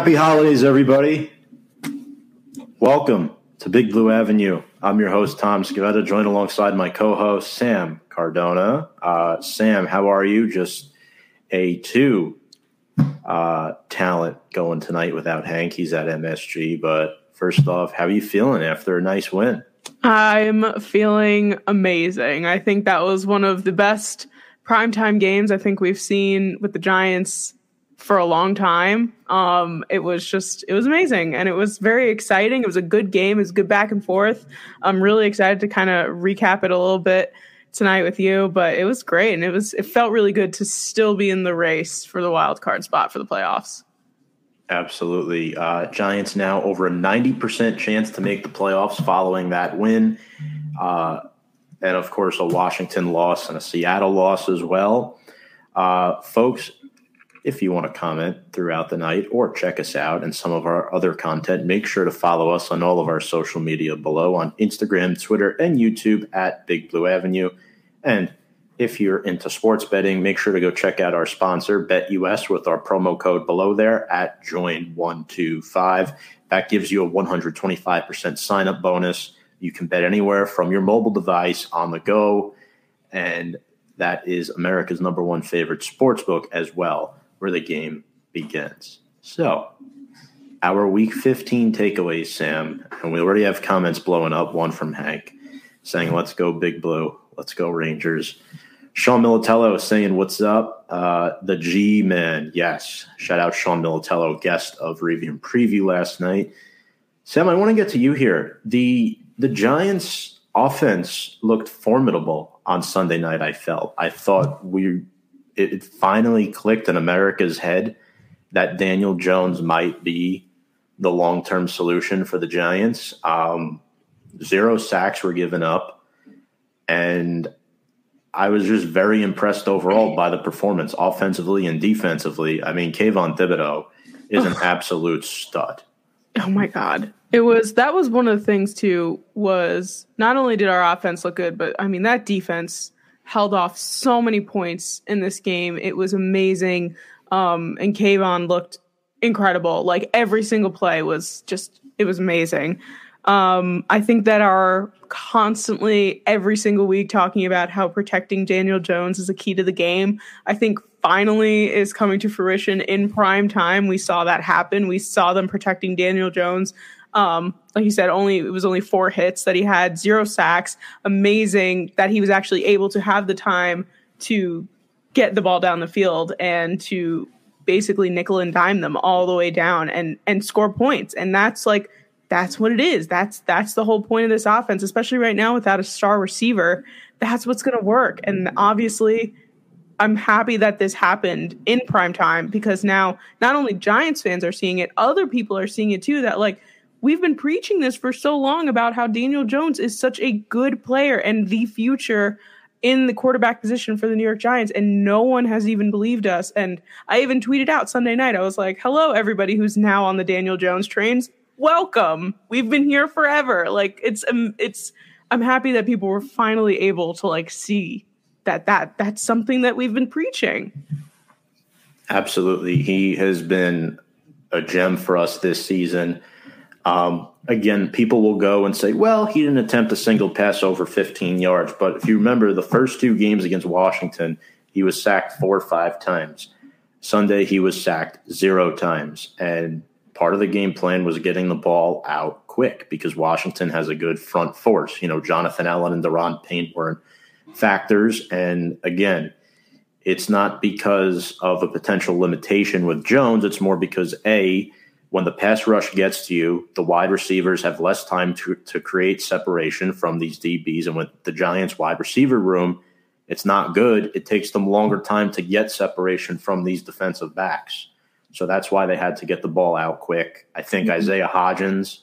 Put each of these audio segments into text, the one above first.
Happy holidays, everybody. Welcome to Big Blue Avenue. I'm your host, Tom Scavetta, joined alongside my co host, Sam Cardona. Uh, Sam, how are you? Just a two uh, talent going tonight without Hank. He's at MSG. But first off, how are you feeling after a nice win? I'm feeling amazing. I think that was one of the best primetime games I think we've seen with the Giants for a long time. Um, it was just, it was amazing and it was very exciting. It was a good game. It was good back and forth. I'm really excited to kind of recap it a little bit tonight with you, but it was great. And it was, it felt really good to still be in the race for the wild card spot for the playoffs. Absolutely. Uh, Giants now over a 90% chance to make the playoffs following that win. Uh, and of course, a Washington loss and a Seattle loss as well. Uh, folks, if you want to comment throughout the night or check us out and some of our other content, make sure to follow us on all of our social media below on Instagram, Twitter, and YouTube at Big Blue Avenue. And if you're into sports betting, make sure to go check out our sponsor, BetUS, with our promo code below there at Join125. That gives you a 125% sign up bonus. You can bet anywhere from your mobile device on the go. And that is America's number one favorite sports book as well, where the game begins. So, our week 15 takeaways, Sam, and we already have comments blowing up. One from Hank saying, Let's go, Big Blue. Let's go, Rangers. Sean Militello saying, What's up? Uh, the G Man. Yes. Shout out Sean Militello, guest of Review and Preview last night. Sam, I want to get to you here. The the Giants offense looked formidable on Sunday night, I felt. I thought we it, it finally clicked in America's head that Daniel Jones might be the long term solution for the Giants. Um, zero sacks were given up. And I was just very impressed overall by the performance, offensively and defensively. I mean, Kayvon Thibodeaux is an absolute stud. Oh my god. It was that was one of the things too was not only did our offense look good, but I mean that defense held off so many points in this game. It was amazing. Um and Kayvon looked incredible. Like every single play was just it was amazing. Um, I think that our constantly every single week talking about how protecting Daniel Jones is a key to the game. I think finally is coming to fruition in prime time. We saw that happen. We saw them protecting Daniel Jones. Um, like you said, only it was only four hits that he had, zero sacks. Amazing that he was actually able to have the time to get the ball down the field and to basically nickel and dime them all the way down and and score points. And that's like that's what it is. That's that's the whole point of this offense, especially right now without a star receiver. That's what's going to work. And obviously, I'm happy that this happened in prime time because now not only Giants fans are seeing it, other people are seeing it too. That like we've been preaching this for so long about how Daniel Jones is such a good player and the future in the quarterback position for the New York Giants, and no one has even believed us. And I even tweeted out Sunday night, I was like, hello, everybody who's now on the Daniel Jones trains welcome. We've been here forever. Like it's um, it's I'm happy that people were finally able to like see that that that's something that we've been preaching. Absolutely. He has been a gem for us this season. Um, again, people will go and say, well, he didn't attempt a single pass over 15 yards. But if you remember the first two games against Washington, he was sacked four or five times. Sunday, he was sacked zero times. And part of the game plan was getting the ball out quick because Washington has a good front force. You know, Jonathan Allen and Daron Payne were factors. And again, it's not because of a potential limitation with Jones. It's more because A, when the pass rush gets to you, the wide receivers have less time to, to create separation from these DBs. And with the Giants wide receiver room, it's not good. It takes them longer time to get separation from these defensive backs. So that's why they had to get the ball out quick. I think mm-hmm. Isaiah Hodgins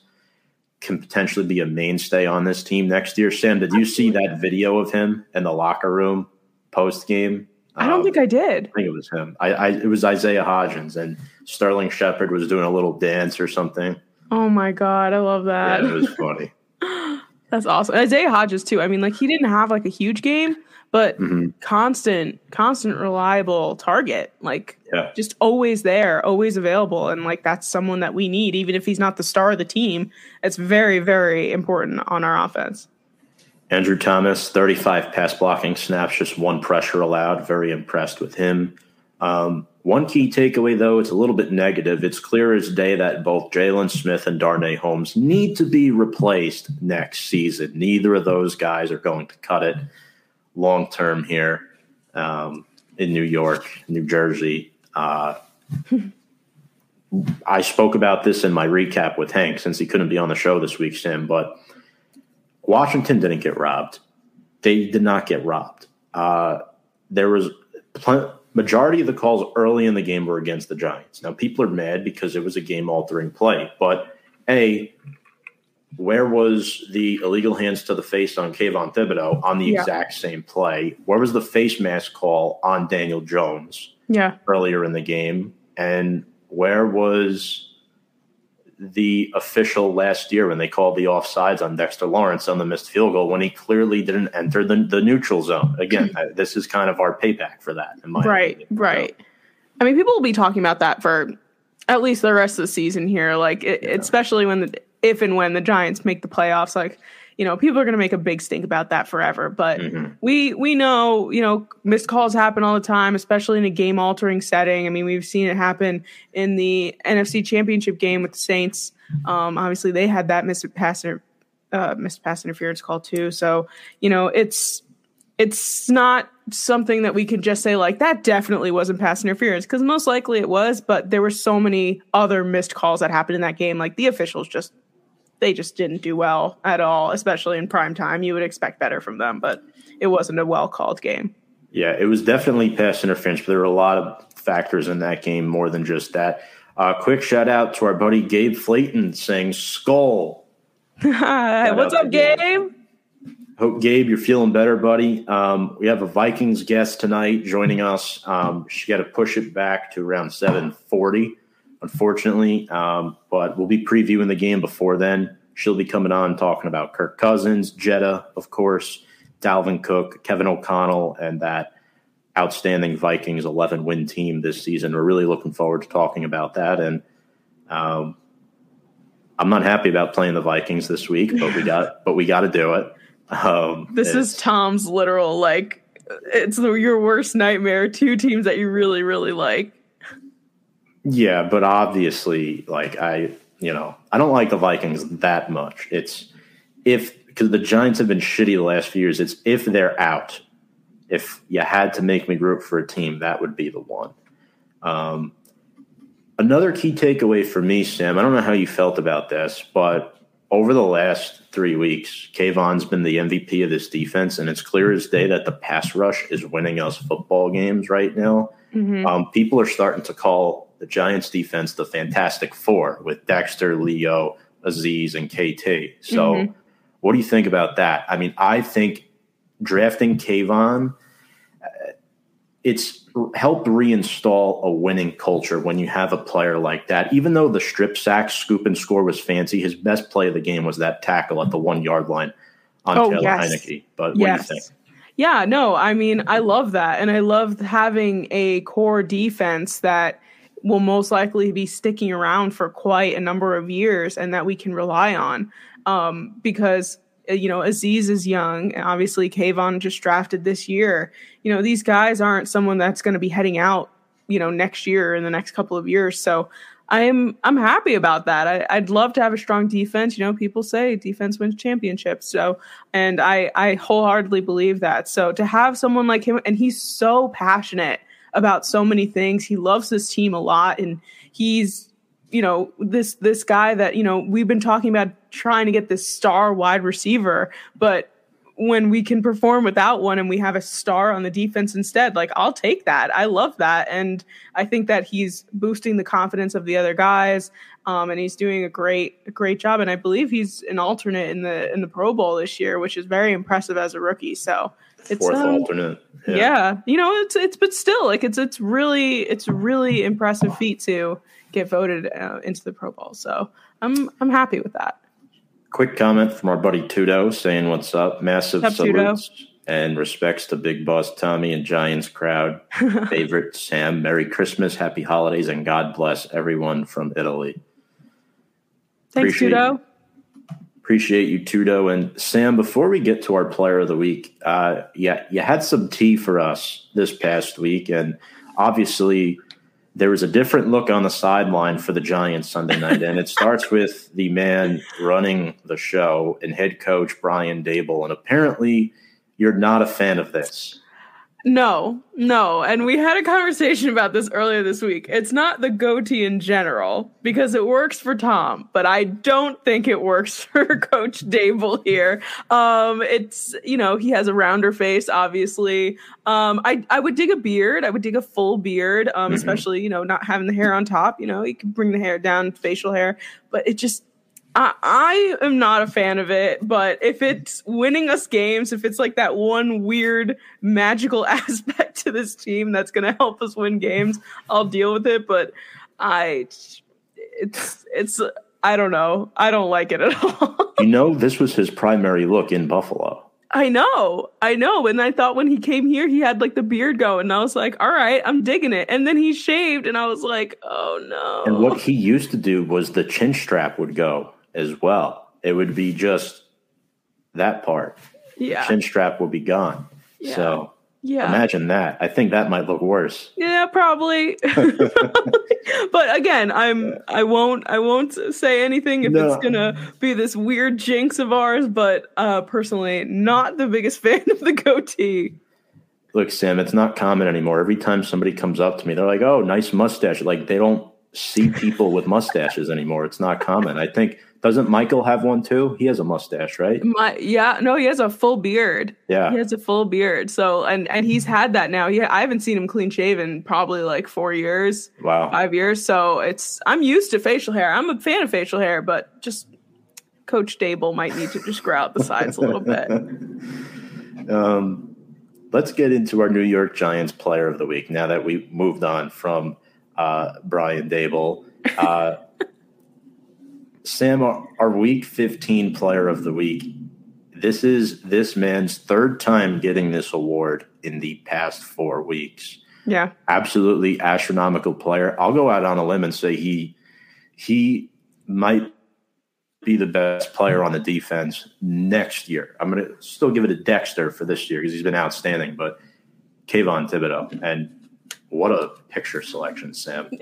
can potentially be a mainstay on this team next year. Sam, did you see that video of him in the locker room post game? I don't um, think I did. I think it was him. I, I, it was Isaiah Hodgins and Sterling Shepard was doing a little dance or something. Oh my god, I love that. Yeah, it was funny. That's awesome. Isaiah Hodgins too. I mean, like he didn't have like a huge game, but mm-hmm. constant, constant, reliable target. Like yeah. just always there, always available, and like that's someone that we need, even if he's not the star of the team. It's very, very important on our offense. Andrew Thomas, 35 pass blocking snaps, just one pressure allowed. Very impressed with him. Um, one key takeaway, though, it's a little bit negative. It's clear as day that both Jaylon Smith and Darnay Holmes need to be replaced next season. Neither of those guys are going to cut it long term here um, in New York, New Jersey. Uh, I spoke about this in my recap with Hank since he couldn't be on the show this week, Sam, but Washington didn't get robbed. They did not get robbed. Uh, there was plenty majority of the calls early in the game were against the Giants. Now people are mad because it was a game altering play, but a where was the illegal hands to the face on Kayvon Thibodeaux on the yeah. exact same play? Where was the face mask call on Daniel Jones? Yeah, earlier in the game, and where was the official last year when they called the offsides on Dexter Lawrence on the missed field goal when he clearly didn't enter the, the neutral zone. Again, this is kind of our payback for that. right, opinion. right. So, I mean, people will be talking about that for at least the rest of the season here. Like, it, yeah. especially when the if and when the Giants make the playoffs, like you know, people are going to make a big stink about that forever. But mm-hmm. we we know, you know, missed calls happen all the time, especially in a game altering setting. I mean, we've seen it happen in the NFC Championship game with the Saints. Um, obviously, they had that missed pass uh, missed pass interference call too. So you know, it's it's not something that we could just say like that definitely wasn't pass interference because most likely it was but there were so many other missed calls that happened in that game like the officials just they just didn't do well at all, especially in prime time. You would expect better from them, but it wasn't a well called game. Yeah, it was definitely pass interference, but there were a lot of factors in that game more than just that. Uh, quick shout out to our buddy Gabe Flayton saying skull. Hi, What's up, Gabe? Gabe? Hope Gabe, you're feeling better, buddy. Um, we have a Vikings guest tonight joining us. Um, she got to push it back to around 740 unfortunately. Um, but we'll be previewing the game before then. She'll be coming on talking about Kirk Cousins, Jetta, of course, Dalvin Cook, Kevin O'Connell, and that outstanding Vikings 11 win team this season. We're really looking forward to talking about that. And um, I'm not happy about playing the Vikings this week, but we got but we got to do it. Um, this is Tom's literal like it's the, your worst nightmare. Two teams that you really really like. Yeah, but obviously, like I, you know, I don't like the Vikings that much. It's if because the Giants have been shitty the last few years. It's if they're out. If you had to make me root for a team, that would be the one. Um, another key takeaway for me, Sam. I don't know how you felt about this, but over the last three weeks, Kayvon's been the MVP of this defense, and it's clear as day that the pass rush is winning us football games right now. Mm-hmm. Um, people are starting to call the Giants defense the Fantastic Four with Dexter, Leo, Aziz, and KT. So, mm-hmm. what do you think about that? I mean, I think drafting Kayvon, uh, it's helped reinstall a winning culture when you have a player like that. Even though the strip sack, scoop, and score was fancy, his best play of the game was that tackle at the one yard line on oh, Taylor yes. Heinicke. But what yes. do you think? Yeah, no, I mean, I love that. And I love having a core defense that will most likely be sticking around for quite a number of years and that we can rely on. Um, because uh, you know, Aziz is young, and obviously Kayvon just drafted this year. You know, these guys aren't someone that's going to be heading out, you know, next year in the next couple of years. So I'm I'm happy about that. I, would love to have a strong defense. You know, people say defense wins championships. So, and I I wholeheartedly believe that. So to have someone like him, and he's so passionate about so many things. He loves this team a lot and he's you know this this guy that you know we've been talking about trying to get this star wide receiver but when we can perform without one and we have a star on the defense instead like I'll take that I love that and I think that he's boosting the confidence of the other guys um, and he's doing a great great job and I believe he's an alternate in the in the Pro Bowl this year which is very impressive as a rookie so it's fourth um, alternate. Yeah. yeah. you know, it's it's but still like it's it's really it's really impressive feat to get voted uh, into the Pro Bowl. So I'm I'm happy with that. Quick comment from our buddy Tudo saying what's up. Massive up, salutes. and respects to Big Boss Tommy and Giants crowd. Favorite Sam, Merry Christmas, Happy Holidays, and God bless everyone from Italy. Thanks, Appreciate Tudo. Appreciate you, Tudo. And Sam, before we get to our player of the week, uh, yeah, you had some tea for us this past week. And obviously, there was a different look on the sideline for the Giants Sunday night. and it starts with the man running the show and head coach Brian Daboll. And apparently, you're not a fan of this. No, no. And we had a conversation about this earlier this week. It's not the goatee in general because it works for Tom, but I don't think it works for Coach Daboll here. Um, it's, you know, he has a rounder face, obviously. Um, I, I would dig a beard. I would dig a full beard, um, mm-hmm. especially, you know, not having the hair on top. You know, you can bring the hair down, facial hair, but it just, I, I am not a fan of it, but if it's winning us games, if it's like that one weird magical aspect to this team that's going to help us win games, I'll deal with it. But I, it's, it's, I don't know. I don't like it at all. you know, this was his primary look in Buffalo. I know, I know. And I thought when he came here, he had like the beard going. And I was like, all right, I'm digging it. And then he shaved, and I was like, oh no. And what he used to do was the chin strap would go as well. It would be just that part. Yeah. Chin strap will be gone. Yeah. So yeah. Imagine that. I think that might look worse. Yeah, probably. but again, I'm I won't I won't say anything if no. it's gonna be this weird jinx of ours, but uh personally not the biggest fan of the goatee. Look, Sam, it's not common anymore. Every time somebody comes up to me, they're like, Oh, nice mustache. Like they don't see people with mustaches anymore. It's not common. I think doesn't Michael have one too? He has a mustache, right? My, yeah, no, he has a full beard. Yeah, he has a full beard. So and and he's had that now. Yeah, I haven't seen him clean shaven probably like four years. Wow, five years. So it's I'm used to facial hair. I'm a fan of facial hair, but just Coach Daboll might need to just grow out the sides a little bit. Um, let's get into our New York Giants Player of the Week. Now that we moved on from uh, Brian Daboll. Uh, Sam, our, week 15 player of the week. This is this man's third time getting this award in the past four weeks. Yeah. Absolutely astronomical player. I'll go out on a limb and say he he might be the best player on the defense next year. I'm going to still give it to Dexter for this year because he's been outstanding, but Kayvon Thibodeaux. And what a picture selection, Sam.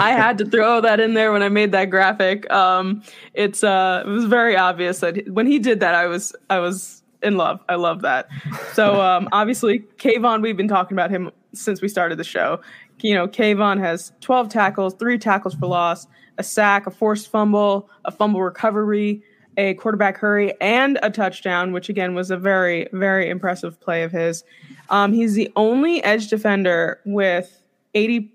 I had to throw that in there when I made that graphic. Um, it's uh, it was very obvious that when he did that, I was I was in love. I love that. So um, obviously, Kayvon, we've been talking about him since we started the show. You know, Kayvon has 12 tackles, three tackles for loss, a sack, a forced fumble, a fumble recovery, a quarterback hurry, and a touchdown, which again was a very, very impressive play of his. Um, he's the only edge defender with 80,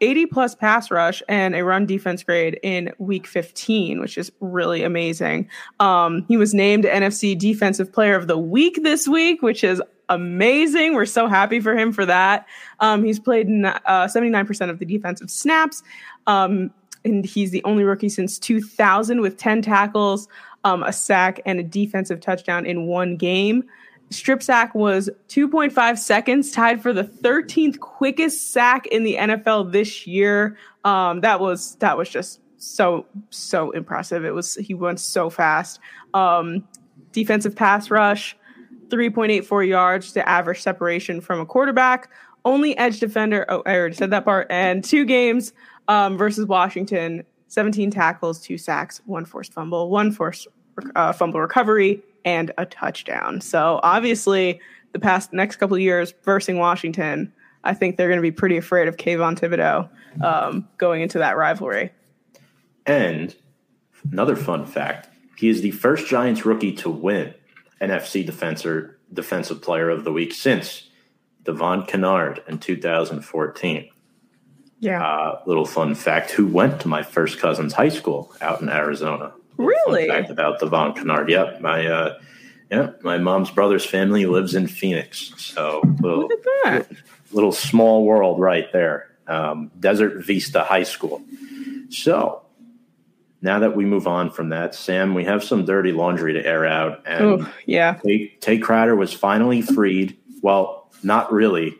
80 plus pass rush and a run defense grade in week 15, which is really amazing. Um, he was named NFC Defensive Player of the Week this week, which is amazing. We're so happy for him for that. Um, he's played uh, 79% of the defensive snaps. Um, and he's the only rookie since 2000 with 10 tackles, um, a sack, and a defensive touchdown in one game. Strip sack was 2.5 seconds, tied for the 13th quickest sack in the NFL this year. Um, that was that was just so so impressive. It was he went so fast. Um, defensive pass rush, 3.84 yards to average separation from a quarterback. Only edge defender. Oh, I already said that part. And two games um, versus Washington, 17 tackles, two sacks, one forced fumble, one forced uh, fumble recovery, and a touchdown. So obviously, the past next couple of years versus Washington, I think they're going to be pretty afraid of Kayvon Thibodeaux um, going into that rivalry. And another fun fact: he is the first Giants rookie to win NFC Defensor Defensive Player of the Week since Devon Kennard in 2014. Yeah. Uh, little fun fact: Who went to my first cousin's high school out in Arizona? Really? Fun fact about Devon Kennard. Yep. My uh, yeah, my mom's brother's family lives in Phoenix. So little, Look at that. Little, little small world right there. Um, Desert Vista High School. So now that we move on from that, Sam, we have some dirty laundry to air out. And Ooh, yeah. Tae, Tae Crowder was finally freed. Well, not really.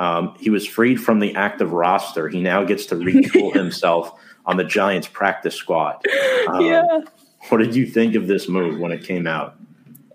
Um, he was freed from the active roster. He now gets to retool himself on the Giants practice squad. Um, yeah. What did you think of this move when it came out?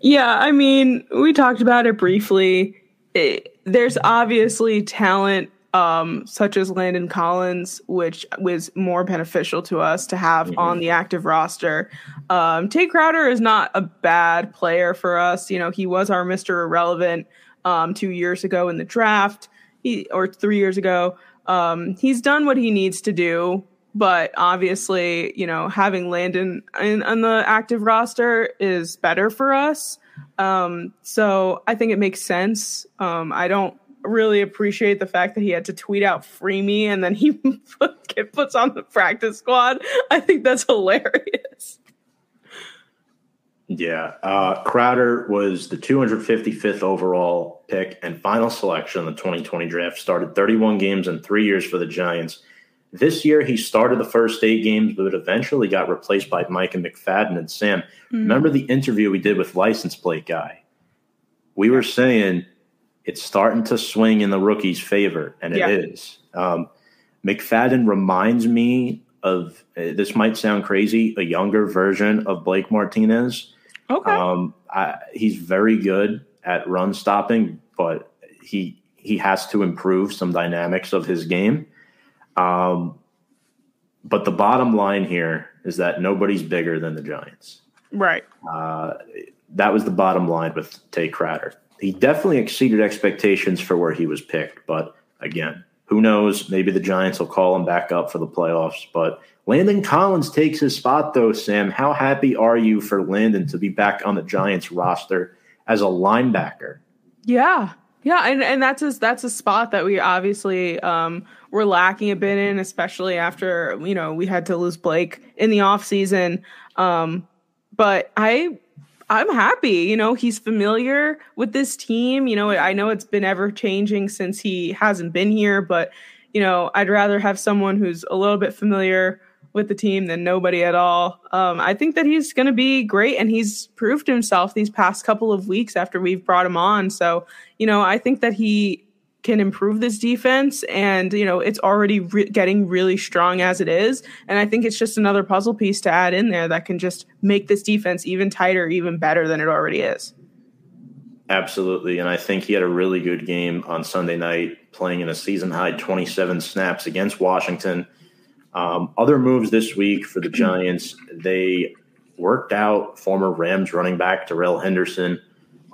Yeah, I mean, we talked about it briefly. It, there's obviously talent um, such as Landon Collins, which was more beneficial to us to have mm-hmm. on the active roster. Um, Tae Crowder is not a bad player for us. You know, he was our Mr. Irrelevant um, two years ago in the draft, he, or three years ago. Um, he's done what he needs to do, but obviously, you know, having Landon in, on the active roster is better for us. Um, so I think it makes sense. Um, I don't really appreciate the fact that he had to tweet out "free me" and then he puts on the practice squad. I think that's hilarious. Yeah, uh, Crowder was the 255th overall pick and final selection in the 2020 draft. Started 31 games in three years for the Giants. This year, he started the first eight games, but eventually got replaced by Micah McFadden and Sam. Mm-hmm. Remember the interview we did with License Plate Guy? We were saying it's starting to swing in the rookie's favor, and it yeah. is. Um, McFadden reminds me of this might sound crazy, a younger version of Blake Martinez. Okay. Um, I, he's very good at run stopping, but he he has to improve some dynamics of his game. Um, but the bottom line here is that nobody's bigger than the Giants. Right. Uh, that was the bottom line with Tae Crowder he definitely exceeded expectations for where he was picked. But again, who knows? Maybe the Giants will call him back up for the playoffs. But Landon Collins takes his spot, though, Sam. How happy are you for Landon to be back on the Giants roster as a linebacker? Yeah. Yeah, and, and that's a, that's a spot that we obviously um, were lacking a bit in, especially after you know we had to lose Blake in the off season. Um, but I I'm happy. You know, he's familiar with this team. You know, I know it's been ever changing since he hasn't been here, but you know, I'd rather have someone who's a little bit familiar with the team than nobody at all. Um, I think that he's going to be great, and he's proved himself these past couple of weeks after we've brought him on. So, you know, I think that he can improve this defense and you know it's already re- getting really strong as it is and i think it's just another puzzle piece to add in there that can just make this defense even tighter even better than it already is absolutely and i think he had a really good game on sunday night playing in a season high 27 snaps against washington um, other moves this week for the giants they worked out former rams running back darrell henderson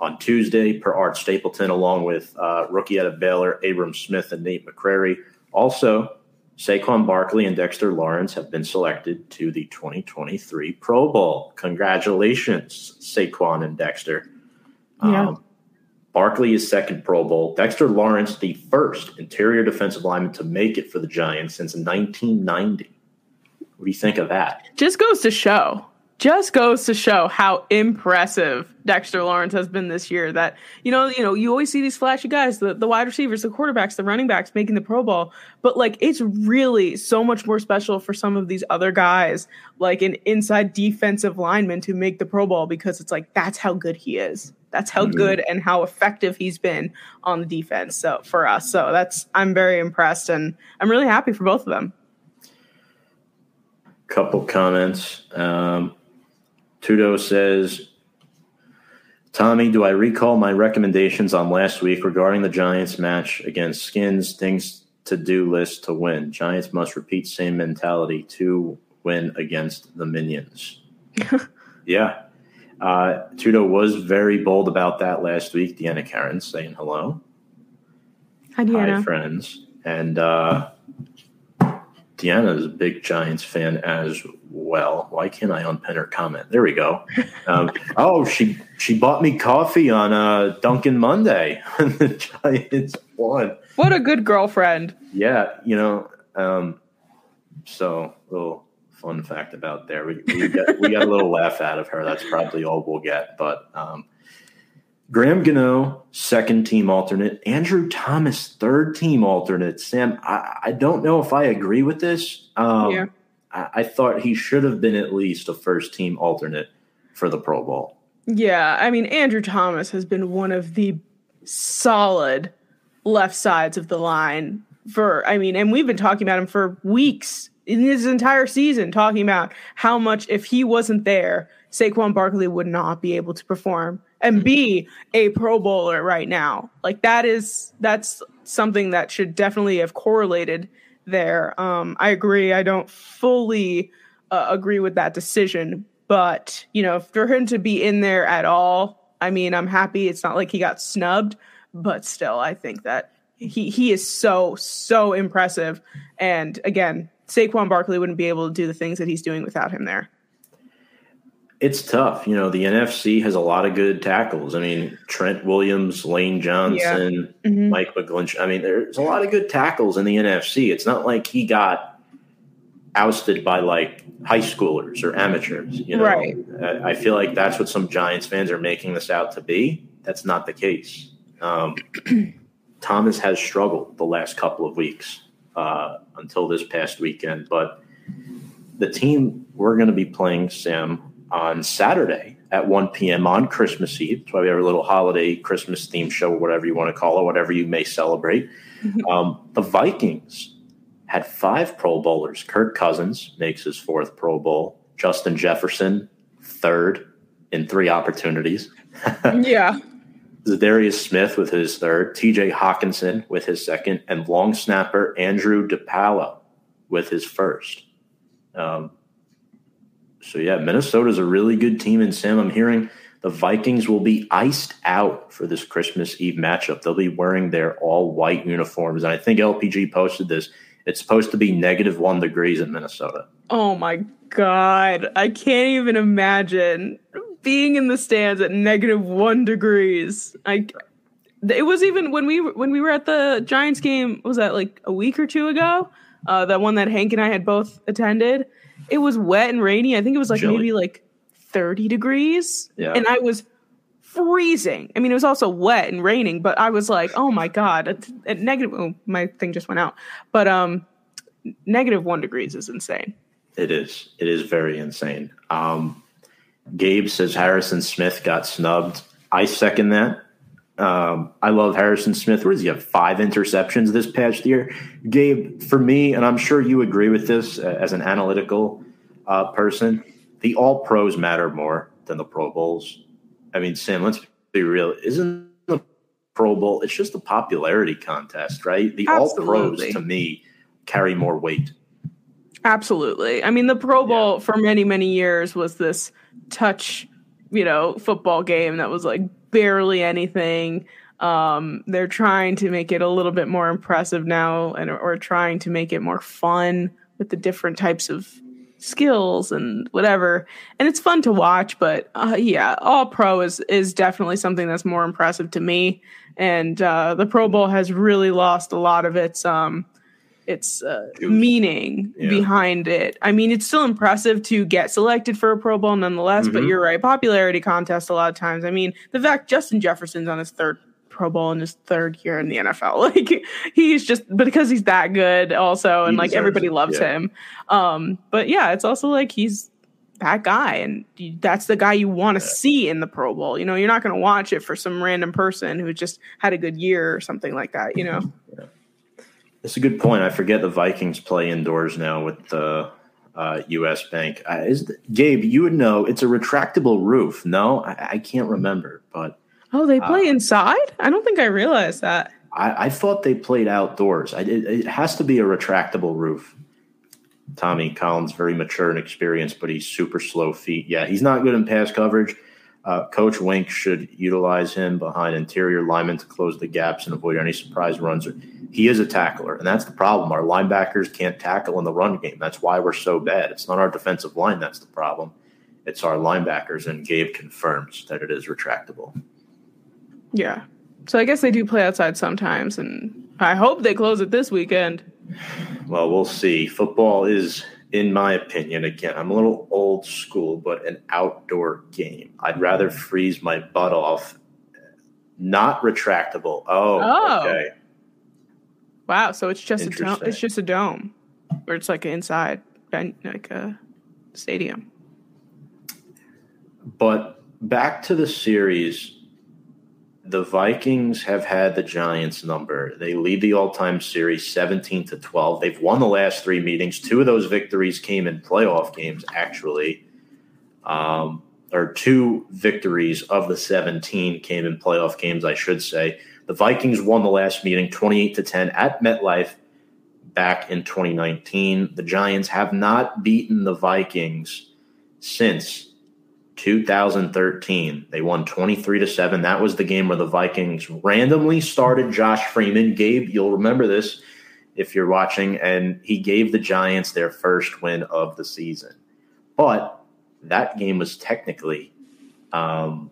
on Tuesday per Art Stapleton, along with uh, rookie out of Baylor, Abram Smith and Nate McCrary. Also, Saquon Barkley and Dexter Lawrence have been selected to the 2023 Pro Bowl. Congratulations, Saquon and Dexter. Yeah. Um, Barkley is second Pro Bowl. Dexter Lawrence, the first interior defensive lineman to make it for the Giants since 1990. What do you think of that? Just goes to show just goes to show how impressive Dexter Lawrence has been this year. That you know, you know, you always see these flashy guys, the, the wide receivers, the quarterbacks, the running backs making the Pro Bowl, but like it's really so much more special for some of these other guys, like an inside defensive lineman, to make the Pro Bowl because it's like that's how good he is. That's how mm-hmm. good and how effective he's been on the defense. So for us, so that's I'm very impressed and I'm really happy for both of them. Couple comments. Um, Tudo says, Tommy, do I recall my recommendations on last week regarding the Giants match against Skins? Things to do list to win. Giants must repeat same mentality to win against the Minions. yeah. Uh, Tudo was very bold about that last week. Deanna Karen saying hello. Hi, Deanna. Hi, friends. And uh, Deanna is a big Giants fan as well. Why can't I unpin her comment? There we go. Um, oh, she she bought me coffee on uh, Dunkin' Monday when the Giants won. What a good girlfriend. Yeah, you know. Um, so, little fun fact about there. We we got, we got a little laugh out of her. That's probably all we'll get. But um, Graham Gano, second team alternate. Andrew Thomas, third team alternate. Sam, I, I don't know if I agree with this. Um, yeah. I, I thought he should have been at least a first team alternate for the Pro Bowl. Yeah, I mean Andrew Thomas has been one of the solid left sides of the line for I mean, and we've been talking about him for weeks in his entire season, talking about how much if he wasn't there, Saquon Barkley would not be able to perform and be a Pro Bowler right now. Like that is that's something that should definitely have correlated there. Um, I agree. I don't fully uh, agree with that decision, but you know, for him to be in there at all, I mean, I'm happy. It's not like he got snubbed, but still, I think that he he is so so impressive. And again, Saquon Barkley wouldn't be able to do the things that he's doing without him there. It's tough. You know, the NFC has a lot of good tackles. I mean, Trent Williams, Lane Johnson, yeah. mm-hmm. Mike McGlinchey. I mean, there's a lot of good tackles in the NFC. It's not like he got ousted by like high schoolers or amateurs. You know, right. I feel like that's what some Giants fans are making this out to be. That's not the case. Um, Thomas has struggled the last couple of weeks uh, until this past weekend, but the team we're going to be playing, Sam, on Saturday at 1 p.m. on Christmas Eve. That's why we have a little holiday Christmas theme show, whatever you want to call it, whatever you may celebrate. Um, the Vikings had five Pro Bowlers. Kirk Cousins makes his fourth Pro Bowl. Justin Jefferson, third in three opportunities. yeah. Za'Darius Smith with his third, TJ Hockenson with his second, and long snapper Andrew DePaola with his first. Um, so yeah, Minnesota's a really good team, and Sam, I'm hearing the Vikings will be iced out for this Christmas Eve matchup. They'll be wearing their all white uniforms, and I think LPG posted this. It's supposed to be negative one degrees in Minnesota. Oh my god, I can't even imagine being in the stands at negative one degrees. I it was even when we when we were at the Giants game. Was that like a week or two ago? Uh, that one that Hank and I had both attended it was wet and rainy. I think it was like Chilly. maybe like 30 degrees. Yeah. And I was freezing. I mean, it was also wet and raining, but I was like, oh my God, at, at negative, oh, my thing just went out. But um, negative one degrees is insane. It is. It is very insane. Um, Gabe says Harrison Smith got snubbed. I second that. Um, I love Harrison Smith. Where does he have five interceptions this past year? Gabe, for me, and I'm sure you agree with this uh, as an analytical uh, person, the All Pros matter more than the Pro Bowls. I mean, Sam, let's be real. Isn't the Pro Bowl? It's just a popularity contest, right? The All Pros to me carry more weight. Absolutely. I mean, the Pro Bowl yeah. for many, many years was this touch, you know, football game that was like barely anything. Um, they're trying to make it a little bit more impressive now, and or trying to make it more fun with the different types of skills and whatever. And it's fun to watch, but uh, yeah, All Pro is is definitely something that's more impressive to me. And uh, the Pro Bowl has really lost a lot of its um, its uh, meaning yeah. behind it. I mean, it's still impressive to get selected for a Pro Bowl nonetheless, mm-hmm. but you're right. Popularity contest a lot of times. I mean, the fact Justin Jefferson's on his third Pro Bowl in his third year in the NFL, like he's just because he's that good also, and he like everybody it. loves yeah. him. Um, but yeah, it's also like he's that guy, and that's the guy you want to yeah. see in the Pro Bowl. You know, you're not going to watch it for some random person who just had a good year or something like that. You know. Yeah. That's a good point. I forget the Vikings play indoors now with the uh, U.S. Bank. Uh, is the, Gabe? You would know. It's a retractable roof. No, I, I can't remember. But oh, they play uh, inside. I don't think I realized that. I, I thought they played outdoors. I, it, it, has to be a retractable roof. Tommy Collins, very mature and experienced, but he's super slow feet. Yeah, he's not good in pass coverage. Uh, Coach Wink should utilize him behind interior linemen to close the gaps and avoid any surprise runs. He is a tackler, and that's the problem. Our linebackers can't tackle in the run game. That's why we're so bad. It's not our defensive line that's the problem. It's our linebackers, and Gabe confirms that it is retractable. Yeah. So I guess they do play outside sometimes, and I hope they close it this weekend. Well, we'll see. Football is in my opinion, again, I'm a little old school, but an outdoor game. I'd rather mm. freeze my butt off, not retractable. Oh, oh. okay. Wow, so it's just a dome. It's just a dome, or it's like an inside. like a stadium. But back to the series, the Vikings have had the Giants number. They lead the all-time series 17 to 12. They've won the last three meetings. Two of those victories came in playoff games, actually. Um, or two victories of the 17 came in playoff games, I should say. The Vikings won the last meeting 28 to 10 at MetLife back in 2019. The Giants have not beaten the Vikings since 2013. They won 23 to 7. That was the game where the Vikings randomly started Josh Freeman. Gabe, you'll remember this if you're watching, and he gave the Giants their first win of the season. But that game was technically um,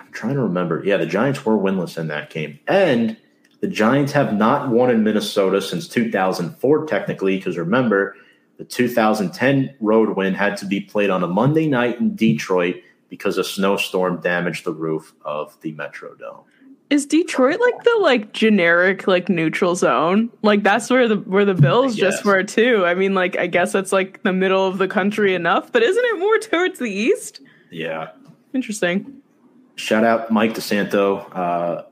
I'm trying to remember. Yeah, the Giants were winless in that game. And the Giants have not won in Minnesota since 2004, technically, because remember, the 2010 road win had to be played on a Monday night in Detroit because a snowstorm damaged the roof of the Metrodome. Is Detroit like the like generic like neutral zone? Like that's where the where the Bills just were too. I mean, like I guess that's like the middle of the country enough, but isn't it more towards the east? Yeah. Interesting. Shout out Mike DeSanto, uh,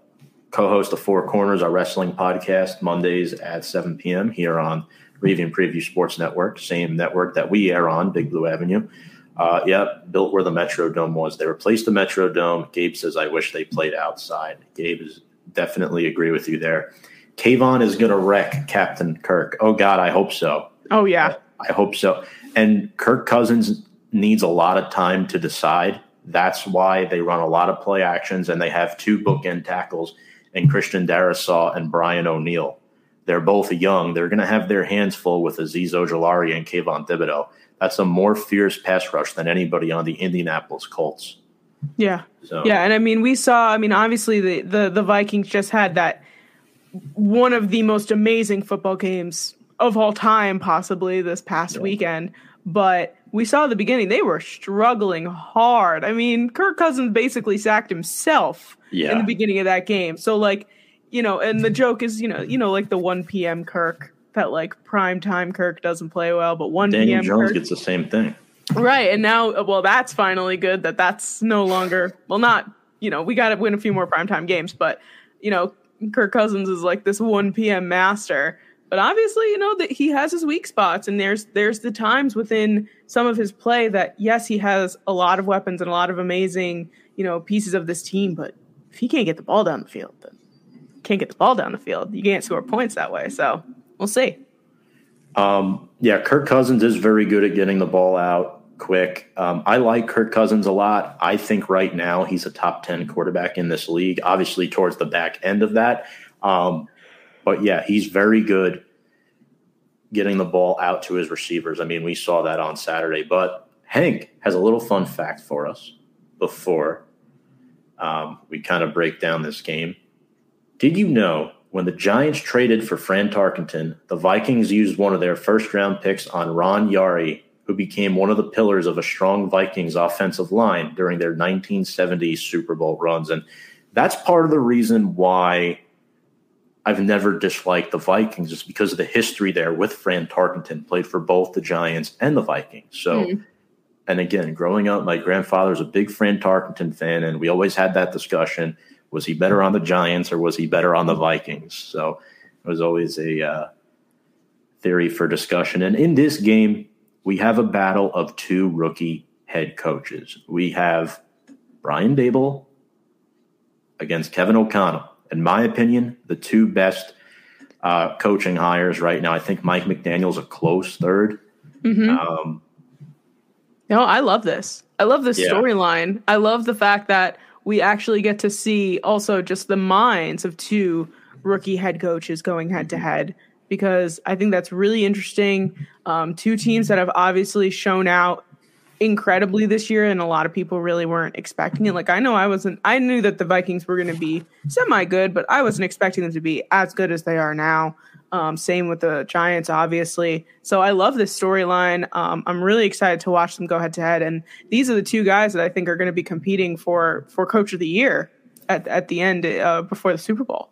co-host of Four Corners, our wrestling podcast, Mondays at 7 p.m. here on Review and Preview Sports Network, same network that we air on, Big Blue Avenue. Uh, yep, built where the Metrodome was. They replaced the Metrodome. Gabe says, "I wish they played outside." Gabe is definitely agree with you there. Kayvon is going to wreck Captain Kirk. Oh God, I hope so. Oh yeah, I hope so. And Kirk Cousins needs a lot of time to decide. That's why they run a lot of play actions and they have two bookend tackles and Christian Darrisaw and Brian O'Neill. They're both young. They're going to have their hands full with Aziz Ojulari and Kayvon Thibodeaux. That's a more fierce pass rush than anybody on the Indianapolis Colts. Yeah. So. Yeah, and I mean we saw I mean obviously the, the the Vikings just had that one of the most amazing football games of all time possibly this past yeah. weekend, but we saw the beginning they were struggling hard. I mean, Kirk Cousins basically sacked himself yeah. in the beginning of that game. So like, you know, and the joke is, you know, you know, like the 1 p.m. Kirk that like prime time Kirk doesn't play well, but 1 Daniel p.m. Jones Kirk, gets the same thing. Right. And now uh, well that's finally good that that's no longer well not, you know, we got to win a few more primetime games, but you know, Kirk Cousins is like this 1 p.m. master but obviously you know that he has his weak spots and there's there's the times within some of his play that yes he has a lot of weapons and a lot of amazing you know pieces of this team but if he can't get the ball down the field then can't get the ball down the field you can't score points that way so we'll see um, yeah kirk cousins is very good at getting the ball out quick um, i like kirk cousins a lot i think right now he's a top 10 quarterback in this league obviously towards the back end of that um, but yeah, he's very good getting the ball out to his receivers. I mean, we saw that on Saturday. But Hank has a little fun fact for us before um, we kind of break down this game. Did you know when the Giants traded for Fran Tarkenton, the Vikings used one of their first round picks on Ron Yary, who became one of the pillars of a strong Vikings offensive line during their 1970s Super Bowl runs? And that's part of the reason why I've never disliked the Vikings just because of the history there with Fran Tarkenton, played for both the Giants and the Vikings. So, mm. and again, growing up, my grandfather's a big Fran Tarkenton fan, and we always had that discussion: was he better on the Giants or was he better on the Vikings? So, it was always a uh, theory for discussion. And in this game, we have a battle of two rookie head coaches. We have Brian Daboll against Kevin O'Connell in my opinion, the two best uh, coaching hires right now. I think Mike McDaniel's a close 3rd mm-hmm. um, no, I love this. I love this yeah. storyline. I love the fact that we actually get to see also just the minds of two rookie head coaches going head to head because I think that's really interesting. Um, two teams that have obviously shown out incredibly this year and a lot of people really weren't expecting it. Like I know I wasn't I knew that the Vikings were going to be semi good, but I wasn't expecting them to be as good as they are now. Um, same with the Giants, obviously. So I love this storyline. Um, I'm really excited to watch them go head to head. And these are the two guys that I think are going to be competing for for Coach of the Year at at the end uh, before the Super Bowl.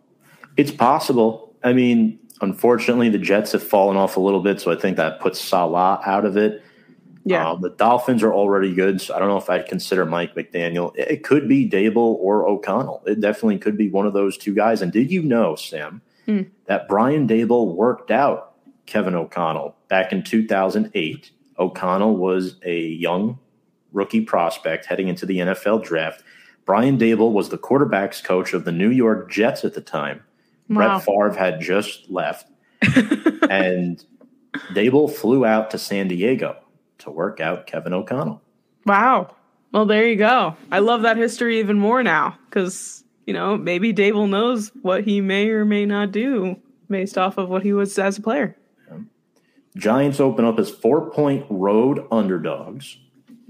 It's possible. I mean, unfortunately, the Jets have fallen off a little bit, so I think that puts Salah out of it. Yeah. Um, the Dolphins are already good, so I don't know if I'd consider Mike McDaniel. It, it could be Daboll or O'Connell. It definitely could be one of those two guys. And did you know, Sam, Mm. that Brian Daboll worked out Kevin O'Connell back in 2008? O'Connell was a young rookie prospect heading into the NFL draft. Brian Daboll was the quarterbacks coach of the New York Jets at the time. Wow. Brett Favre had just left, and Daboll flew out to San Diego to work out Kevin O'Connell. Wow. Well, there you go. I love that history even more now because, you know, maybe Daboll knows what he may or may not do based off of what he was as a player. Giants open up as four point road underdogs.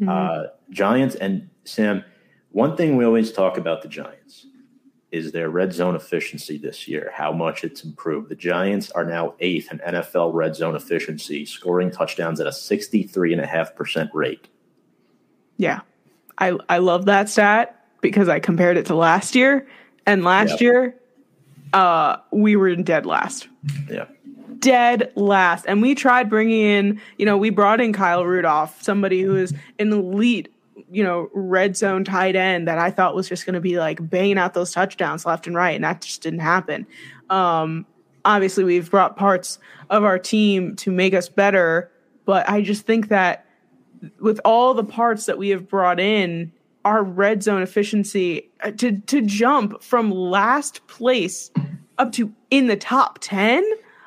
Uh, Giants and Sam, one thing we always talk about the Giants is their red zone efficiency this year, how much it's improved. The Giants are now eighth in NFL red zone efficiency, scoring touchdowns at a 63.5% rate. Yeah. I, I love that stat because I compared it to last year. And last Yep. year, uh, we were in dead last. Yeah. dead last. And we tried bringing in, you know, we brought in Kyle Rudolph, somebody who is an elite, you know, red zone tight end that I thought was just going to be like banging out those touchdowns left and right. And that just didn't happen. Um, obviously, we've brought parts of our team to make us better. But I just think that with all the parts that we have brought in, our red zone efficiency uh, to to jump from last place up to in the top 10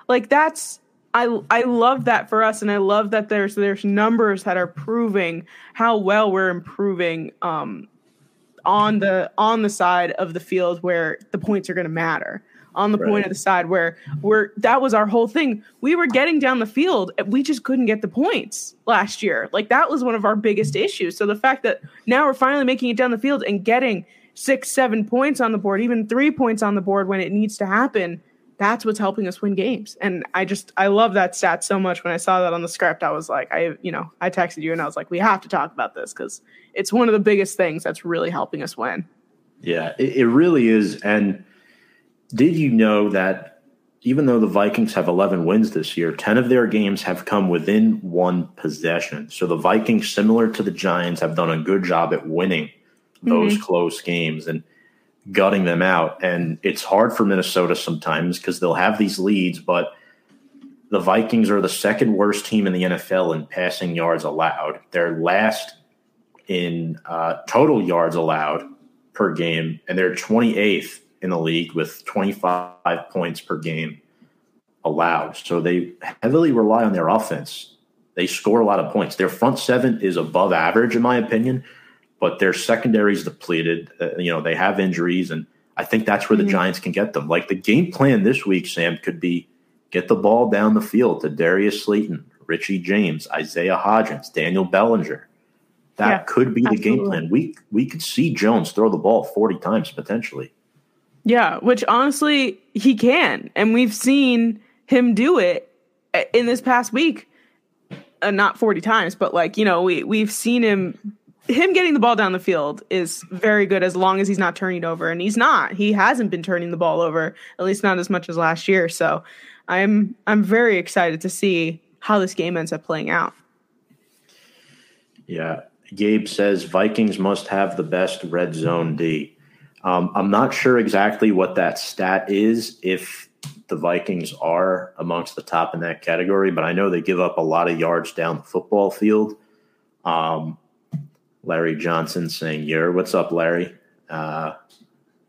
like that's I I love that for us and I love that there's there's numbers that are proving how well we're improving um on the on the side of the field where the points are going to matter on the Right. point of the side where we're that was our whole thing. We were getting down the field. We just couldn't get the points last year. Like that was one of our biggest issues. So the fact that now we're finally making it down the field and getting six seven points on the board even three points on the board when it needs to happen that's what's helping us win games. And i just i love that stat so much. When i saw that on the script i was like i you know i texted you and i was like we have to talk about this because it's one of the biggest things that's really helping us win. Yeah, it, it really is. And did you know that even though the Vikings have 11 wins this year, 10 of their games have come within one possession? So the Vikings, similar to the Giants, have done a good job at winning those close games and gutting them out. And it's hard for Minnesota sometimes because they'll have these leads, but the Vikings are the second worst team in the NFL in passing yards allowed. They're last in uh, total yards allowed per game, and they're 28th in the league with 25 points per game allowed. So they heavily rely on their offense. They score a lot of points. Their front seven is above average, in my opinion, but their secondary is depleted. Uh, you know, they have injuries, and I think that's where the Mhm. Giants can get them. Like the game plan this week, Sam, could be get the ball down the field to Darius Slayton, Richie James, Isaiah Hodgins, Daniel Bellinger. That Yeah, could be the game plan. We we could see Jones throw the ball 40 times potentially. Yeah, which honestly he can, and we've seen him do it uh, in this past week. Uh, not forty times, but like you know, we we've seen him. Him getting the ball down the field is very good as long as he's not turning it over, and he's not. He hasn't been turning the ball over, at least not as much as last year. So, I'm I'm very excited to see how this game ends up playing out. Yeah. Gabe says Vikings must have the best red zone D. Um, I'm not sure exactly what that stat is if the Vikings are amongst the top in that category, but I know they give up a lot of yards down the football field. Um, Larry Johnson saying, "Yer, what's up, Larry?" Uh,